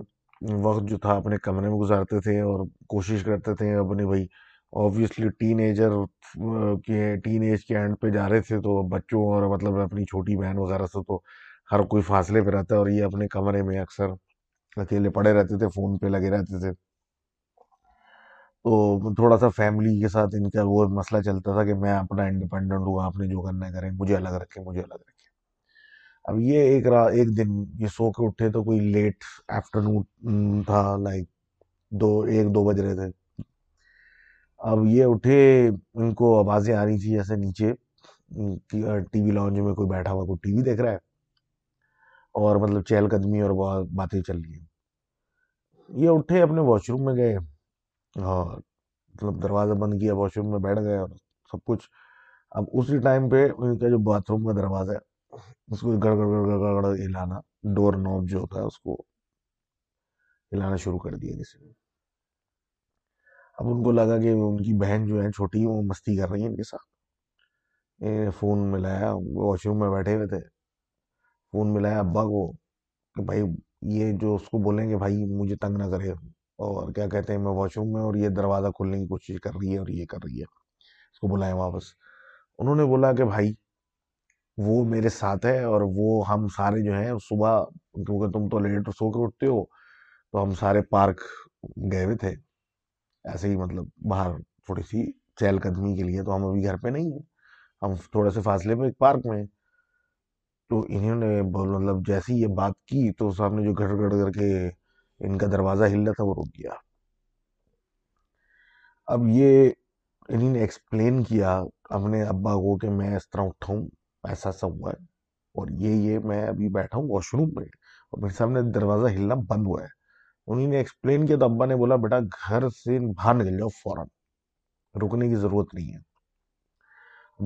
وقت جو تھا اپنے کمرے میں گزارتے تھے اور کوشش کرتے تھے اپنے بھائی۔ آبویسلی ٹین ایجر کے ٹین ایج کے اینڈ پہ جا رہے تھے تو بچوں اور مطلب اپنی چھوٹی بہن وغیرہ سے تو ہر کوئی فاصلے پہ رہتا ہے اور یہ اپنے کمرے میں اکثر اکیلے پڑے رہتے تھے، فون پہ لگے رہتے تھے۔ تو تھوڑا سا فیملی کے ساتھ ان کا وہ مسئلہ چلتا تھا کہ میں اپنا انڈیپینڈنٹ ہوں، آپ نے جو کرنا کریں، مجھے الگ رکھیں، مجھے الگ رکھیں۔ اب یہ ایک رات ایک دن یہ سو کے اٹھے تو کوئی لیٹ آفٹرنون تھا لائک دو، ایک دو بج رہے تھے۔ اب یہ اٹھے، ان کو آوازیں آ رہی تھی جیسے نیچے ٹی وی لانچ میں کوئی بیٹھا ہوا، کوئی ٹی وی دیکھ رہا ہے۔ اور مطلب چہل قدمی اور باتیں چل رہی ہیں۔ یہ اٹھے، اپنے واش روم میں گئے۔ اور مطلب دروازہ بند کیا واش روم میں بیٹھ گئے اور سب کچھ۔ اب اسی ٹائم پہ ان کا جو باتھ روم کا دروازہ ہے اس کو گڑ گڑ گڑ گڑ گڑ ہلانا ڈور نوب جو ہوتا ہے اس کو ہلانا شروع کر دیا کسی نے۔ اب ان کو لگا کہ ان کی بہن جو ہے چھوٹی، وہ مستی کر رہی ہے ان کے ساتھ۔ فون ملایا، واش روم میں بیٹھے ہوئے تھے۔ فون ملایا ابا کو کہ بھائی، یہ جو اس کو بولیں کہ بھائی، مجھے تنگ نہ کرے۔ اور کیا کہتے ہیں، میں واش روم میں اور یہ دروازہ کھولنے کی کوشش کر رہی ہے اور یہ کر رہی ہے۔ اس کو بلائیں واپس۔ انہوں نے بولا کہ بھائی وہ میرے ساتھ ہے اور وہ ہم سارے جو ہیں، صبح کیونکہ تم تو لیٹ سو کے اٹھتے ہو، تو ہم سارے پارک گئے ہوئے تھے۔ ایسے ہی مطلب باہر تھوڑی سی چہل قدمی کے لیے تو ہم ابھی گھر پہ نہیں ہیں۔ ہم تھوڑے سے فاصلے پہ ایک پارک میں تو انہوں نے مطلب جیسی یہ بات کی تو سامنے جو گھڑ گھڑ کر کے ان کا دروازہ ہل رہا تھا، وہ رک گیا۔ اب یہ انہوں نے ایکسپلین کیا اپنے ابا کو کہ میں اس طرح اٹھا ہوں ایسا سا ہوا ہے۔ اور یہ یہ میں ابھی بیٹھا ہوں واش روم میں اور میرے سامنے دروازہ ہلنا بند ہوا ہے۔ انہوں نے ایکسپلین کیا تو ابا نے بولا، بیٹا، گھر سے باہر نکل جاؤ فوراً، رکنے کی ضرورت نہیں ہے۔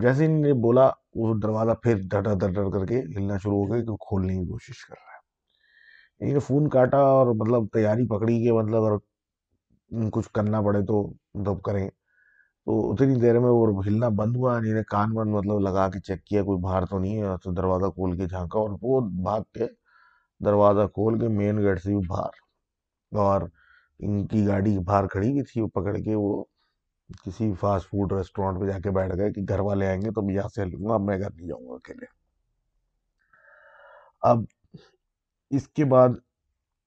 جیسے انہوں نے بولا، وہ دروازہ پھر ڈر ڈر ڈر کر کے ہلنا شروع ہو گیا کہ کھولنے کی کوشش کر رہا ہے۔ انہوں نے فون کاٹا اور مطلب تیاری پکڑی کہ مطلب اگر کچھ کرنا پڑے تو مطلب کریں۔ تو اتنی دیر میں وہ ہلنا بند ہوا یعنی انہوں نے کان ون مطلب لگا کے چیک کیا، کوئی باہر تو نہیں ہے تو دروازہ کھول کے جھانکا، اور وہ بھاگ کے دروازہ کھول کے مین گیٹ سے بھی باہر، اور ان کی گاڑی باہر کھڑی ہوئی تھی، وہ پکڑ کے وہ کسی فاسٹ فوڈ ریسٹورینٹ پہ جا کے بیٹھ گئے کہ گھر والے آئیں گے تو میں یہاں سے لوں گا، اب میں گھر نہیں جاؤں گا اکیلے۔ اب اس کے بعد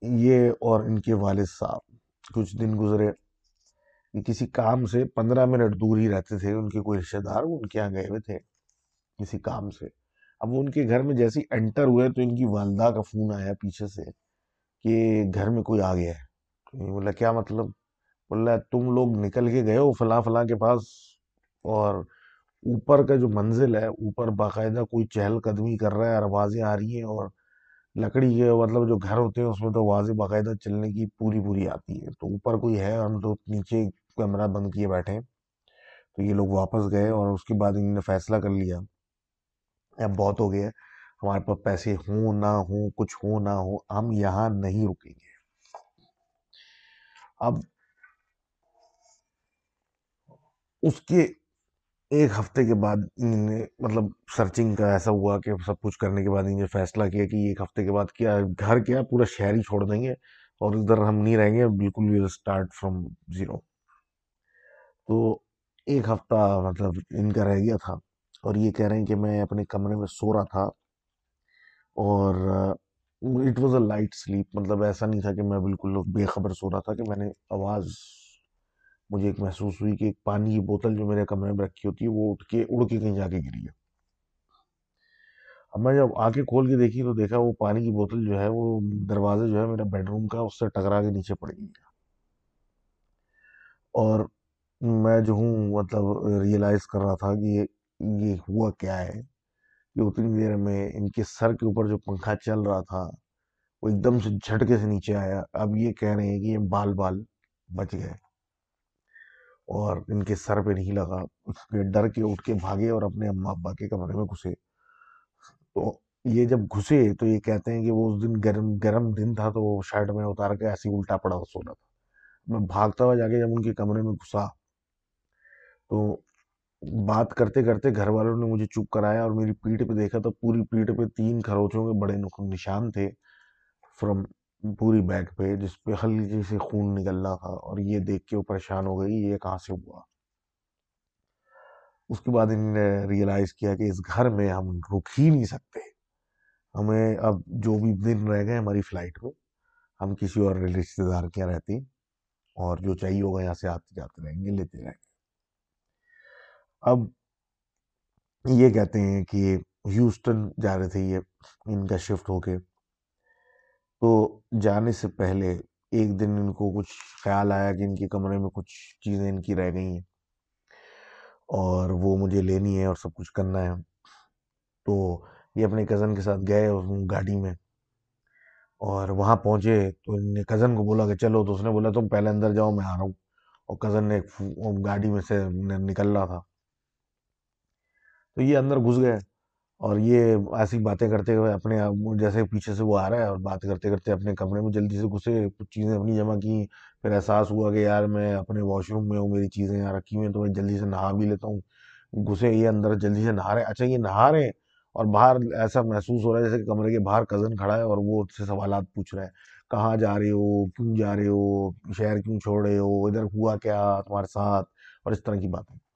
یہ اور ان کے والد صاحب کچھ دن گزرے۔ کسی کام سے پندرہ منٹ دور ہی رہتے تھے، ان کے کوئی رشتے دار ان کے یہاں گئے ہوئے تھے کسی کام سے۔ اب وہ ان کے گھر میں جیسے انٹر ہوئے تو ان کی والدہ کا فون آیا پیچھے سے کہ گھر میں کوئی آ گیا ہے۔ بولا، کیا مطلب؟ بول رہا ہے تم لوگ نکل کے گئے ہو فلاں فلاں کے پاس اور اوپر کا جو منزل ہے، اوپر باقاعدہ کوئی چہل قدمی کر رہا ہے اور آوازیں آ رہی ہیں اور لکڑی کے مطلب جو گھر ہوتے ہیں، اس میں تو آوازیں باقاعدہ چلنے کی پوری پوری آتی ہے تو اوپر کوئی ہے، ہم تو نیچے کمرہ بند کیے بیٹھے تو یہ لوگ واپس گئے اور اس کے بعد انہوں نے فیصلہ کر لیا۔ اب بہت ہو گیا ہمارے پاس پیسے ہوں نہ ہوں، کچھ ہو نہ ہو، ہم یہاں نہیں رکیں گے۔ اب اس کے ایک ہفتے کے بعد انہوں نے مطلب سرچنگ کا ایسا ہوا کہ سب کچھ کرنے کے بعد انہوں نے فیصلہ کیا کہ ایک ہفتے کے بعد کیا گھر کیا، پورا شہر ہی چھوڑ دیں گے اور ادھر ہم نہیں رہیں گے، بالکل ویل اسٹارٹ فرام زیرو تو ایک ہفتہ مطلب ان کا رہ گیا تھا اور یہ کہہ رہے ہیں کہ میں اپنے کمرے میں سو رہا تھا اور it was a light sleep مطلب ایسا نہیں تھا کہ میں بالکل بے خبر سو رہا تھا کہ میں نے آواز مجھے ایک محسوس ہوئی کہ ایک پانی کی بوتل جو میرے کمرے میں رکھی ہوتی ہے وہ اٹھ کے اڑ کے کہیں جا کے گری ہے۔ اب میں جب آ کے کھول کے دیکھی تو دیکھا وہ پانی کی بوتل جو ہے وہ دروازے جو ہے میرا بیڈ روم کا اس سے ٹکرا کے نیچے پڑ گئی اور میں جو ہوں مطلب ریئلائز کر رہا تھا کہ یہ ہوا کیا ہے۔ کہ اتنی دیر میں ان کے سر کے اوپر جو پنکھا چل رہا تھا، وہ ایک دم سے جھٹکے سے نیچے آیا۔ اب یہ کہہ رہے ہیں کہ یہ بال بال بچ گئے۔ اور ان کے سر پہ نہیں لگا۔ ڈر کے اٹھ کے بھاگے اور اپنے اما ابا کے کمرے میں گھسے۔ تو یہ جب گھسے تو یہ کہتے ہیں کہ وہ اس دن گرم گرم دن تھا تو وہ شرٹ میں اتار کے ایسی الٹا پڑا سو رہا تھا۔ میں بھاگتا ہوا جا کے جب ان کے کمرے میں گھسا تو بات کرتے کرتے گھر والوں نے مجھے چپ کرایا اور میری پیٹھ پہ دیکھا تو پوری پیٹھ پہ تین کھروچوں کے بڑے نشان تھے فرم پوری بیک پہ، جس پہ ہلکی سے خون نکل رہا تھا اور یہ دیکھ کے وہ پریشان ہو گئی، یہ کہاں سے ہوا؟ اس کے بعد انہوں نے ریئلائز کیا کہ اس گھر میں ہم رک ہی نہیں سکتے۔ ہمیں اب جو بھی دن رہ گئے ہماری فلائٹ میں، ہم کسی اور رشتے دار کیا رہتے اور جو چاہیے ہوگا یہاں سے آتے جاتے رہیں گے، لیتے رہیں گے۔ اب یہ کہتے ہیں کہ ہیوسٹن جا رہے تھے یہ، ان کا شفٹ ہو کے۔ تو جانے سے پہلے ایک دن ان کو کچھ خیال آیا کہ ان کے کمرے میں کچھ چیزیں ان کی رہ گئی ہیں۔ اور وہ مجھے لینی ہے اور سب کچھ کرنا ہے۔ تو یہ اپنے کزن کے ساتھ گئے گاڑی میں۔ اور وہاں پہنچے تو ان نے کزن کو بولا کہ چلو، تو اس نے بولا تم پہلے اندر جاؤ، میں آ رہا ہوں۔ اور کزن نے گاڑی میں سے نکل رہا تھا۔ تو یہ اندر گھس گئے اور یہ ایسی باتیں کرتے ہوئے اپنے جیسے پیچھے سے وہ آ رہا ہے اور بات کرتے کرتے اپنے کمرے میں جلدی سے گھسے، کچھ چیزیں اپنی جمع کی پھر احساس ہوا کہ یار میں اپنے واش روم میں ہوں، میری چیزیں یہاں رکھی ہوئی ہیں تو میں جلدی سے نہا بھی لیتا ہوں۔ گھسے، یہ اندر جلدی سے نہا رہے اچھا یہ نہا رہے ہیں اور باہر ایسا محسوس ہو رہا ہے جیسے کہ کمرے کے باہر کزن کھڑا ہے اور وہ اس سے سوالات پوچھ رہے ہیں کہاں جا رہے ہو؟ کیوں جا رہے ہو؟ شہر کیوں چھوڑ رہے ہو؟ ادھر ہوا کیا تمہارے ساتھ؟ اور اس طرح کی باتیں۔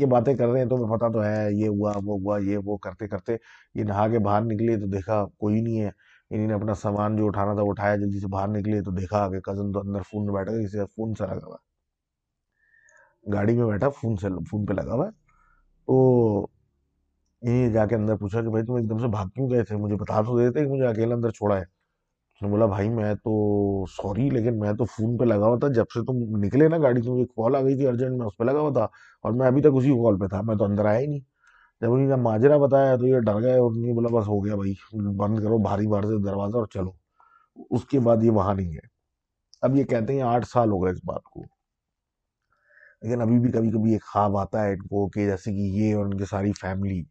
یہ باتیں کر رہے ہیں تو میں پتا تو ہے، یہ ہوا، وہ ہوا، یہ وہ کرتے کرتے یہ نہا کے باہر نکلے تو دیکھا کوئی نہیں ہے۔ انہیں نے اپنا سامان جو اٹھانا تھا وہ اٹھایا، جلدی سے باہر نکلے تو دیکھا کہ کزن تو اندر فون میں بیٹھا گیا کسی فون سے لگا ہوا گاڑی میں بیٹھا فون سے فون پہ لگا ہوا تو یہ جا کے اندر پوچھا کہ بھائی تم ایک دم سے بھاگ کیوں گئے تھے؟ مجھے بتا تو دیتے کہ مجھے اکیلا اندر چھوڑا ہے۔ اس نے بولا، بھائی، میں تو سوری، لیکن میں تو فون پہ لگا ہوا تھا۔ جب سے تم نکلے نا گاڑی تم ایک کال آ گئی تھی ارجنٹ میں، اس پہ لگا ہوا تھا اور میں ابھی تک اسی کال پہ تھا۔ میں تو اندر آیا ہی نہیں۔ جب انہیں نے ماجرا بتایا تو یہ ڈر گئے اور نہیں بولا، بس ہو گیا بھائی، بند کرو بھاری بار سے دروازہ اور چلو۔ اس کے بعد یہ وہاں نہیں ہے۔ اب یہ کہتے ہیں آٹھ سال ہو گئے اس بات کو۔ لیکن ابھی بھی کبھی کبھی ایک خواب آتا ہے ان کو کہ جیسے کہ یہ اور ان کی ساری فیملی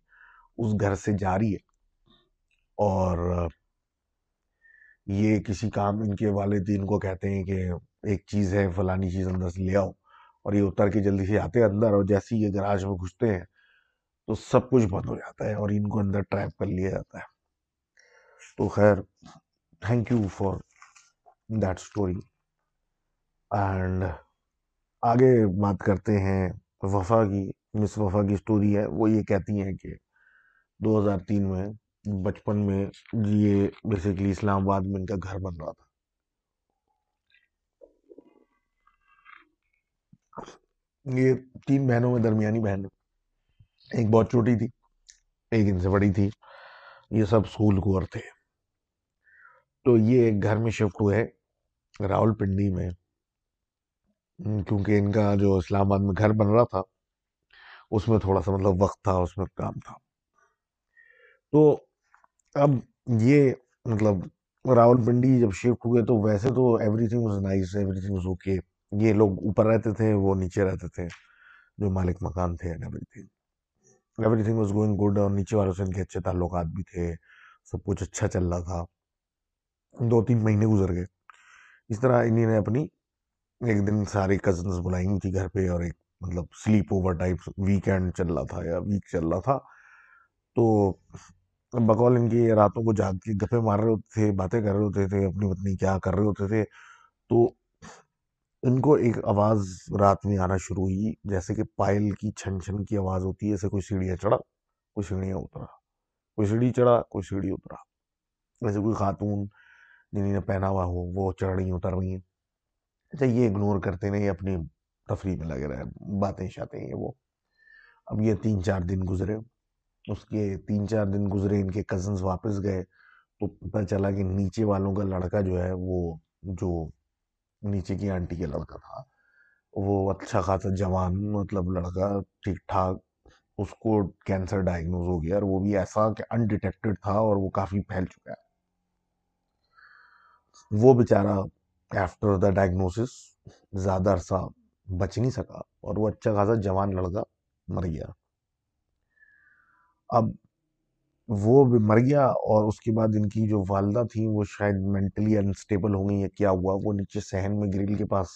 اس گھر سے جاری ہے۔ اور یہ کسی کام، ان کے والدین کو کہتے ہیں کہ ایک چیز ہے، فلانی چیز اندر سے لے آؤ، اور یہ اتر کے جلدی سے آتے ہیں اندر، اور جیسے یہ گراج میں گھستے ہیں تو سب کچھ بند ہو جاتا ہے اور ان کو اندر ٹریپ کر لیا جاتا ہے۔ تو خیر thank you for that story and آگے بات کرتے ہیں وفا کی، مس وفا کی اسٹوری ہے، وہ یہ کہتی ہیں کہ دو ہزار تین میں بچپن میں یہ بیسیکلی اسلام آباد میں ان کا گھر بن رہا تھا۔ یہ تین بہنوں میں درمیانی بہن ایک بہت چھوٹی تھی، ایک ان سے بڑی تھی۔ یہ سب اسکول کو تھے۔ تو یہ ایک گھر میں شفٹ ہوئے راول پنڈی میں۔ کیونکہ ان کا جو اسلام آباد میں گھر بن رہا تھا، اس میں تھوڑا سا مطلب وقت تھا، اس میں کام تھا۔ تو اب یہ مطلب راول پنڈی جب شفٹ ہوئے تو ویسے تو everything was nice everything was okay یہ لوگ اوپر رہتے تھے، وہ نیچے رہتے تھے، جو مالک مکان تھے everything everything was going good اور نیچے والوں سے ان کے اچھے تعلقات بھی تھے، سب کچھ اچھا چل رہا تھا۔ دو تین مہینے گزر گئے۔ اس طرح انہیں نے اپنی ایک دن ساری کزنس بلائی ہوئی تھی گھر پہ، اور ایک مطلب سلیپ اوور ٹائپ ویکینڈ چل رہا تھا یا ویک چل رہا تھا۔ تو بقول ان کی راتوں کو جاگ کے گپے مار رہے ہوتے تھے، باتیں کر رہے ہوتے تھے، اپنی پتنی کیا کر رہے ہوتے تھے۔ تو ان کو ایک آواز رات میں آنا شروع ہوئی، جیسے کہ پائل کی چھن چھن کی آواز ہوتی ہے، ایسے کوئی سیڑھیاں چڑھا، کوئی سیڑھیاں اترا، کوئی سیڑھی چڑھا، کوئی سیڑھی اترا۔ جیسے کوئی خاتون جنہیں نے پہنا ہوا ہو، وہ چڑھ رہی اتر رہی ہیں۔ اچھا یہ اگنور کرتے نہیں، اپنی تفریح میں لگے رہے، باتیں شاتیں یہ وہ۔ اب یہ تین چار دن گزرے۔ اس کے تین چار دن گزرے، ان کے کزنز واپس گئے، تو پتہ چلا کہ نیچے والوں کا لڑکا جو ہے، وہ جو نیچے کی آنٹی کا لڑکا تھا، وہ اچھا خاصا جوان مطلب لڑکا، ٹھیک ٹھاک، اس کو کینسر ڈائگنوز ہو گیا اور وہ بھی ایسا کہ انڈیٹیکٹڈ تھا اور وہ کافی پھیل چکا ہے۔ وہ بیچارہ آفٹر دا ڈائگنوسس زیادہ عرصہ بچ نہیں سکا اور وہ اچھا خاصا جوان لڑکا مر گیا۔ اب وہ بھی مر گیا اور اس کے بعد ان کی جو والدہ تھیں وہ شاید مینٹلی انسٹیبل ہو گئی یا کیا ہوا، وہ نیچے سہن میں گرل کے پاس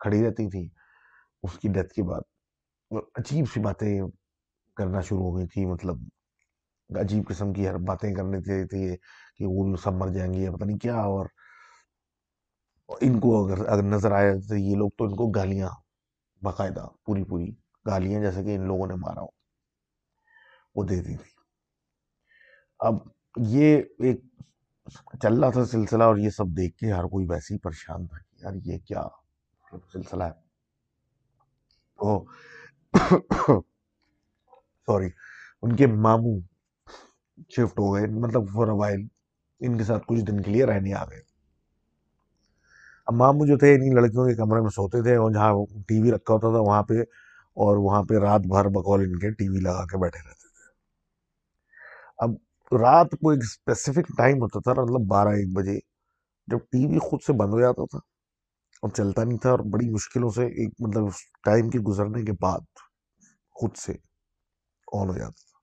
کھڑی رہتی تھی اس کی ڈیتھ کے بعد عجیب سی باتیں کرنا شروع ہو گئی تھی مطلب عجیب قسم کی ہر باتیں کرنے تھے کہ وہ سب مر جائیں گے پتہ نہیں کیا۔ اور ان کو اگر اگر نظر آیا تو یہ لوگ تو ان کو گالیاں باقاعدہ، پوری پوری گالیاں جیسے کہ ان لوگوں نے مارا ہو۔ وہ دیتی تھی۔ اب یہ ایک چل رہا تھا سلسلہ اور یہ سب دیکھ کے ہر کوئی ویسے ہی پریشان تھا کہ یار یہ کیا مطلب سلسلہ ہے۔ سوری، ان کے ماموں شفٹ ہو گئے مطلب فور وائل ان کے ساتھ کچھ دن کے لیے رہنے آ گئے۔ اب ماموں جو تھے انہیں لڑکیوں کے کمرے میں سوتے تھے اور جہاں ٹی وی رکھا ہوتا تھا وہاں پہ اور وہاں پہ رات بھر بقول ان کے ٹی وی لگا کے بیٹھے رہتے تھے۔ اب رات کو ایک اسپیسیفک ٹائم ہوتا تھا مطلب بارہ ایک بجے، جب ٹی وی خود سے بند ہو جاتا تھا اور چلتا نہیں تھا اور بڑی مشکلوں سے ایک مطلب ٹائم کے گزرنے کے بعد خود سے آن ہو جاتا تھا۔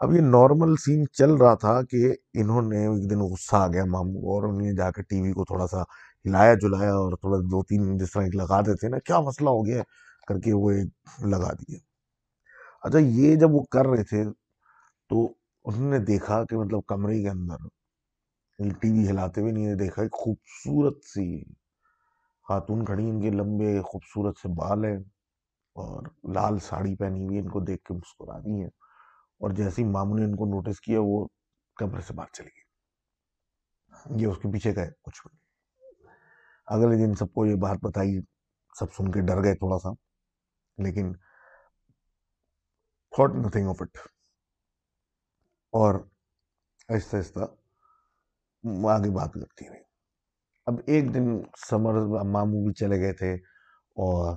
اب یہ نارمل سین چل رہا تھا کہ انہوں نے ایک دن غصہ آ گیا ماموں اور انہوں نے جا کے ٹی وی کو تھوڑا سا ہلایا جلایا اور تھوڑا دو تین جس طرح ایک لگا دیتے نا، کیا مسئلہ ہو گیا کر کے وہ ایک لگا دیے اچھا یہ جب وہ کر رہے تھے تو انہوں نے دیکھا کہ مطلب کمرے کے اندر ٹی وی جی ہلاتے ہوئے نہیں دیکھا، ایک خوبصورت سی خاتون کھڑی، ان کے لمبے خوبصورت سے بال ہیں اور لال ساڑی پہنی ہوئی ان کو دیکھ کے مسکرا دی ہیں اور جیسے ہی ماموں نے ان کو نوٹس کیا، وہ کمرے سے باہر چلی گئی۔ یہ اس کے پیچھے گئے کچھ بھی اگلے دن سب کو یہ بات بتائی، سب سن کے ڈر گئے تھوڑا سا، لیکن تھاٹ نتھنگ آف اٹ اور آہستہ آہستہ آگے بات کرتی رہی۔ اب ایک دن سمر ماموں بھی چلے گئے تھے اور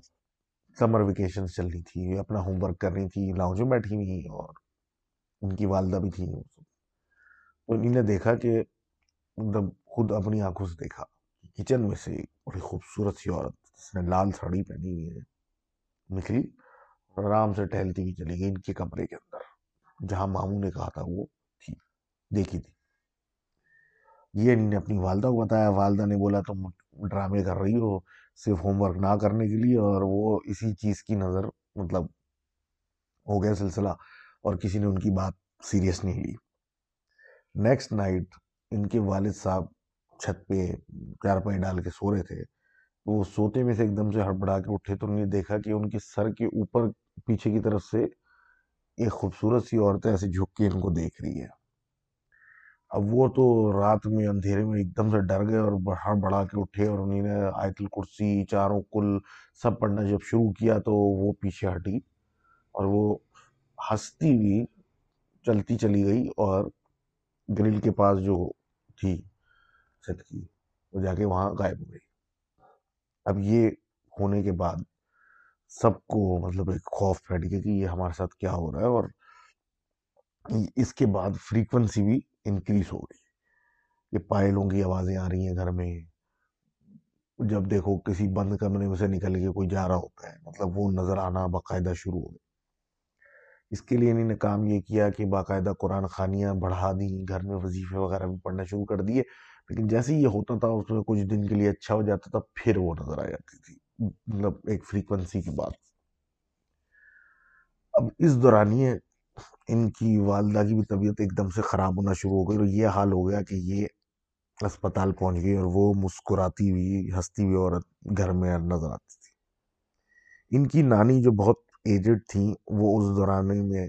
سمر ویکیشن چل رہی تھی، اپنا ہوم ورک کر رہی تھی لاؤنج میں بیٹھی ہوئی اور ان کی والدہ بھی تھی۔ تو انہیں نے دیکھا کہ مطلب خود اپنی آنکھوں سے دیکھا۔ کچن میں سے بڑی خوبصورت سی عورت، جس نے لال ساڑی پہنی ہوئی ہے، نکلی اور آرام سے ٹہلتی ہوئی چلی گئی ان کے کمرے کے اندر۔ جہاں ماموں نے کہا تھا، وہ تھی، دیکھی تھی۔ یہ انہیں اپنی والدہ کو بتایا۔ والدہ نے بولا، تم ڈرامے کر رہی ہو، صرف ہوم ورک نہ کرنے کے لیے۔ اور وہ اسی چیز کی نظر مطلب ہو گیا سلسلہ، اور کسی نے ان کی بات سیریس نہیں لی۔ نیکسٹ نائٹ ان کے والد صاحب چھت پہ چار پائی ڈال کے سو رہے تھے۔ وہ سوتے میں سے ایک دم سے ہڑبڑا کے اٹھے تو انہوں نے دیکھا کہ ان کے سر کے اوپر پیچھے کی طرف سے ایک خوبصورت سی عورتیں ایسے جھک کے ان کو دیکھ رہی ہے اب وہ تو رات میں اندھیرے میں ایک دم سے ڈر گئے اور بڑھا بڑھا کے اٹھے اور انہیں نے آیت الکرسی، چاروں کل سب پڑھنا جب شروع کیا تو وہ پیچھے ہٹی اور وہ ہنستی ہوئی چلتی چلی گئی اور گرل کے پاس جو تھی چھت کی، وہ جا کے وہاں غائب ہو گئی۔ اب یہ ہونے کے بعد سب کو مطلب ایک خوف پھیٹ گیا کہ یہ ہمارے ساتھ کیا ہو رہا ہے اور اس کے بعد فریکوینسی بھی انکریز ہو گئی کہ پائلوں کی آوازیں آ رہی ہیں گھر میں۔ جب دیکھو کسی بند کمرے میں سے نکل کے کوئی جا رہا ہوتا ہے مطلب وہ نظر آنا باقاعدہ شروع ہو گیا۔ اس کے لیے انہوں نے کام یہ کیا کہ باقاعدہ قرآن خانیاں بڑھا دیں، گھر میں وظیفے وغیرہ بھی پڑھنا شروع کر دیے۔ لیکن جیسے یہ ہوتا تھا، اس میں کچھ دن کے لیے اچھا ہو جاتا تھا، پھر وہ نظر آ جاتی تھی۔ مطلب ایک فریکوینسی کی بات۔ اب اس دورانیے ان کی والدہ کی بھی طبیعت ایک دم سے خراب ہونا شروع ہو گئی اور یہ حال ہو گیا کہ یہ اسپتال پہنچ گئی اور وہ مسکراتی ہوئی ہستی ہوئی عورت گھر میں نظر آتی تھی۔ ان کی نانی جو بہت ایجڈ تھیں، وہ اس دوران میں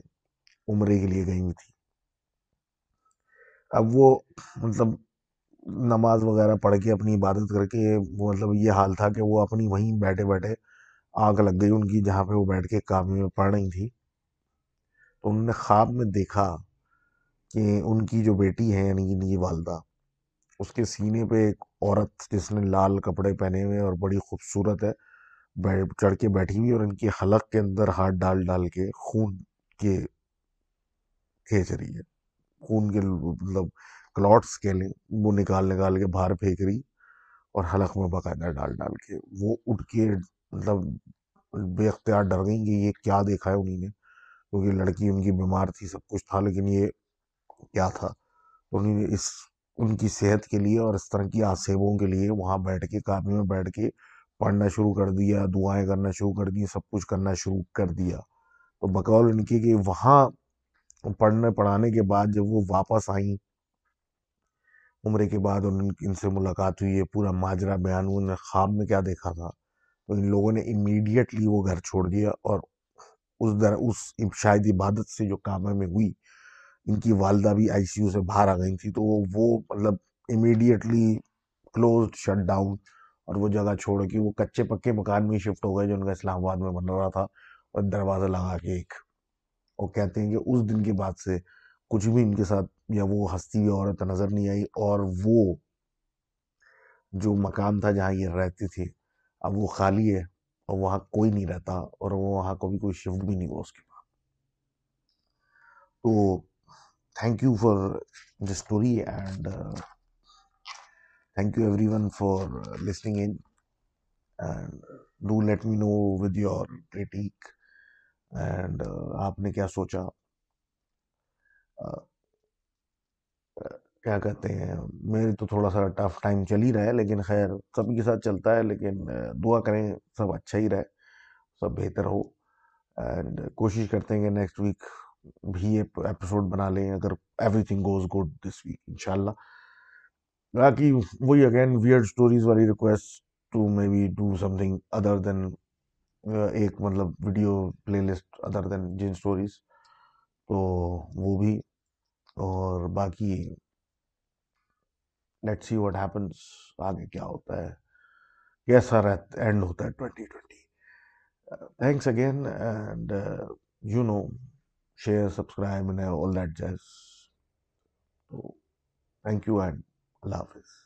عمرے کے لیے گئی ہوئی تھی اب وہ مطلب نماز وغیرہ پڑھ کے اپنی عبادت کر کے مطلب یہ حال تھا کہ وہ اپنی وہیں بیٹھے بیٹھے آگ لگ گئی ان کی جہاں پہ وہ بیٹھ کے کام میں پڑھ رہی تھی۔ تو انہوں نے خواب میں دیکھا کہ ان کی جو بیٹی ہے یعنی ان کی والدہ، اس کے سینے پہ ایک عورت جس نے لال کپڑے پہنے ہوئے اور بڑی خوبصورت ہے چڑھ کے بیٹھی ہوئی اور ان کی حلق کے اندر ہاتھ ڈال ڈال کے خون کے کھینچ رہی ہے۔ خون کے مطلب کلاٹس کے لیں وہ نکال نکال کے باہر پھینک رہی اور حلق میں باقاعدہ ڈال ڈال کے وہ اٹھ کے مطلب بے اختیار ڈر گئیں کہ یہ کیا دیکھا ہے انہیں نے، کیونکہ لڑکی ان کی بیمار تھی، سب کچھ تھا، لیکن یہ کیا تھا؟ انہیں نے اس، ان کی صحت کے لیے اور اس طرح کی آسیبوں کے لیے وہاں بیٹھ کے کابی میں بیٹھ کے پڑھنا شروع کر دیا، دعائیں کرنا شروع کر دی سب کچھ کرنا شروع کر دیا۔ تو بقول ان کی کہ وہاں پڑھنے، پڑھانے کے بعد جب وہ واپس آئیں عمرے کے بعد ان ان سے ملاقات ہوئی ہے پورا ماجرا بیان ہوا نے خواب میں کیا دیکھا تھا؟ تو ان لوگوں نے امیڈیٹلی وہ گھر چھوڑ دیا اور اس در، اس شاید عبادت سے جو کامہ میں ہوئی، ان کی والدہ بھی آئی سی یو سے باہر آ گئی تھی تو وہ مطلب امیڈیٹلی کلوزڈ شٹ ڈاؤن اور وہ جگہ چھوڑ کے وہ کچے پکے مکان میں شفٹ ہو گئے جو ان کا اسلام آباد میں بن رہا تھا اور دروازہ لگا کے ایک، وہ کہتے ہیں کہ اس دن کے بعد سے کچھ بھی ان کے ساتھ یا وہ ہستی ہوئی عورت نظر نہیں آئی اور وہ جو مکان تھا جہاں یہ رہتی تھی، اب وہ خالی ہے اور وہاں کوئی نہیں رہتا اور وہاں کبھی کوئی شفٹ بھی نہیں ہوا اس کے بعد۔ تو thank you for the story and thank you everyone for listening in and do let me know with your critique and آپ نے کیا سوچا؟ uh, کیا کہتے ہیں میرے تو تھوڑا سا ٹف ٹائم چل ہی رہا ہے، لیکن خیر سب کے ساتھ چلتا ہے، لیکن دعا کریں سب اچھا ہی رہے، سب بہتر ہو۔ اینڈ کوشش کرتے ہیں کہ نیکسٹ ویک بھی ایپیسوڈ بنا لیں، اگر everything goes good this week ان شاء اللہ باقی وہی اگین ویئرڈ اسٹوریز والی request to maybe do something other than ایک مطلب video playlist other than جن اسٹوریز تو وہ بھی۔ اور باقی لیٹ سی واٹ ہیپنس آگے کیا ہوتا ہے؟ کیسا رہتا اینڈ ہوتا ہے twenty twenty thanks again and you know share subscribe all that جیز تو تھینک یو اینڈ اللہ حافظ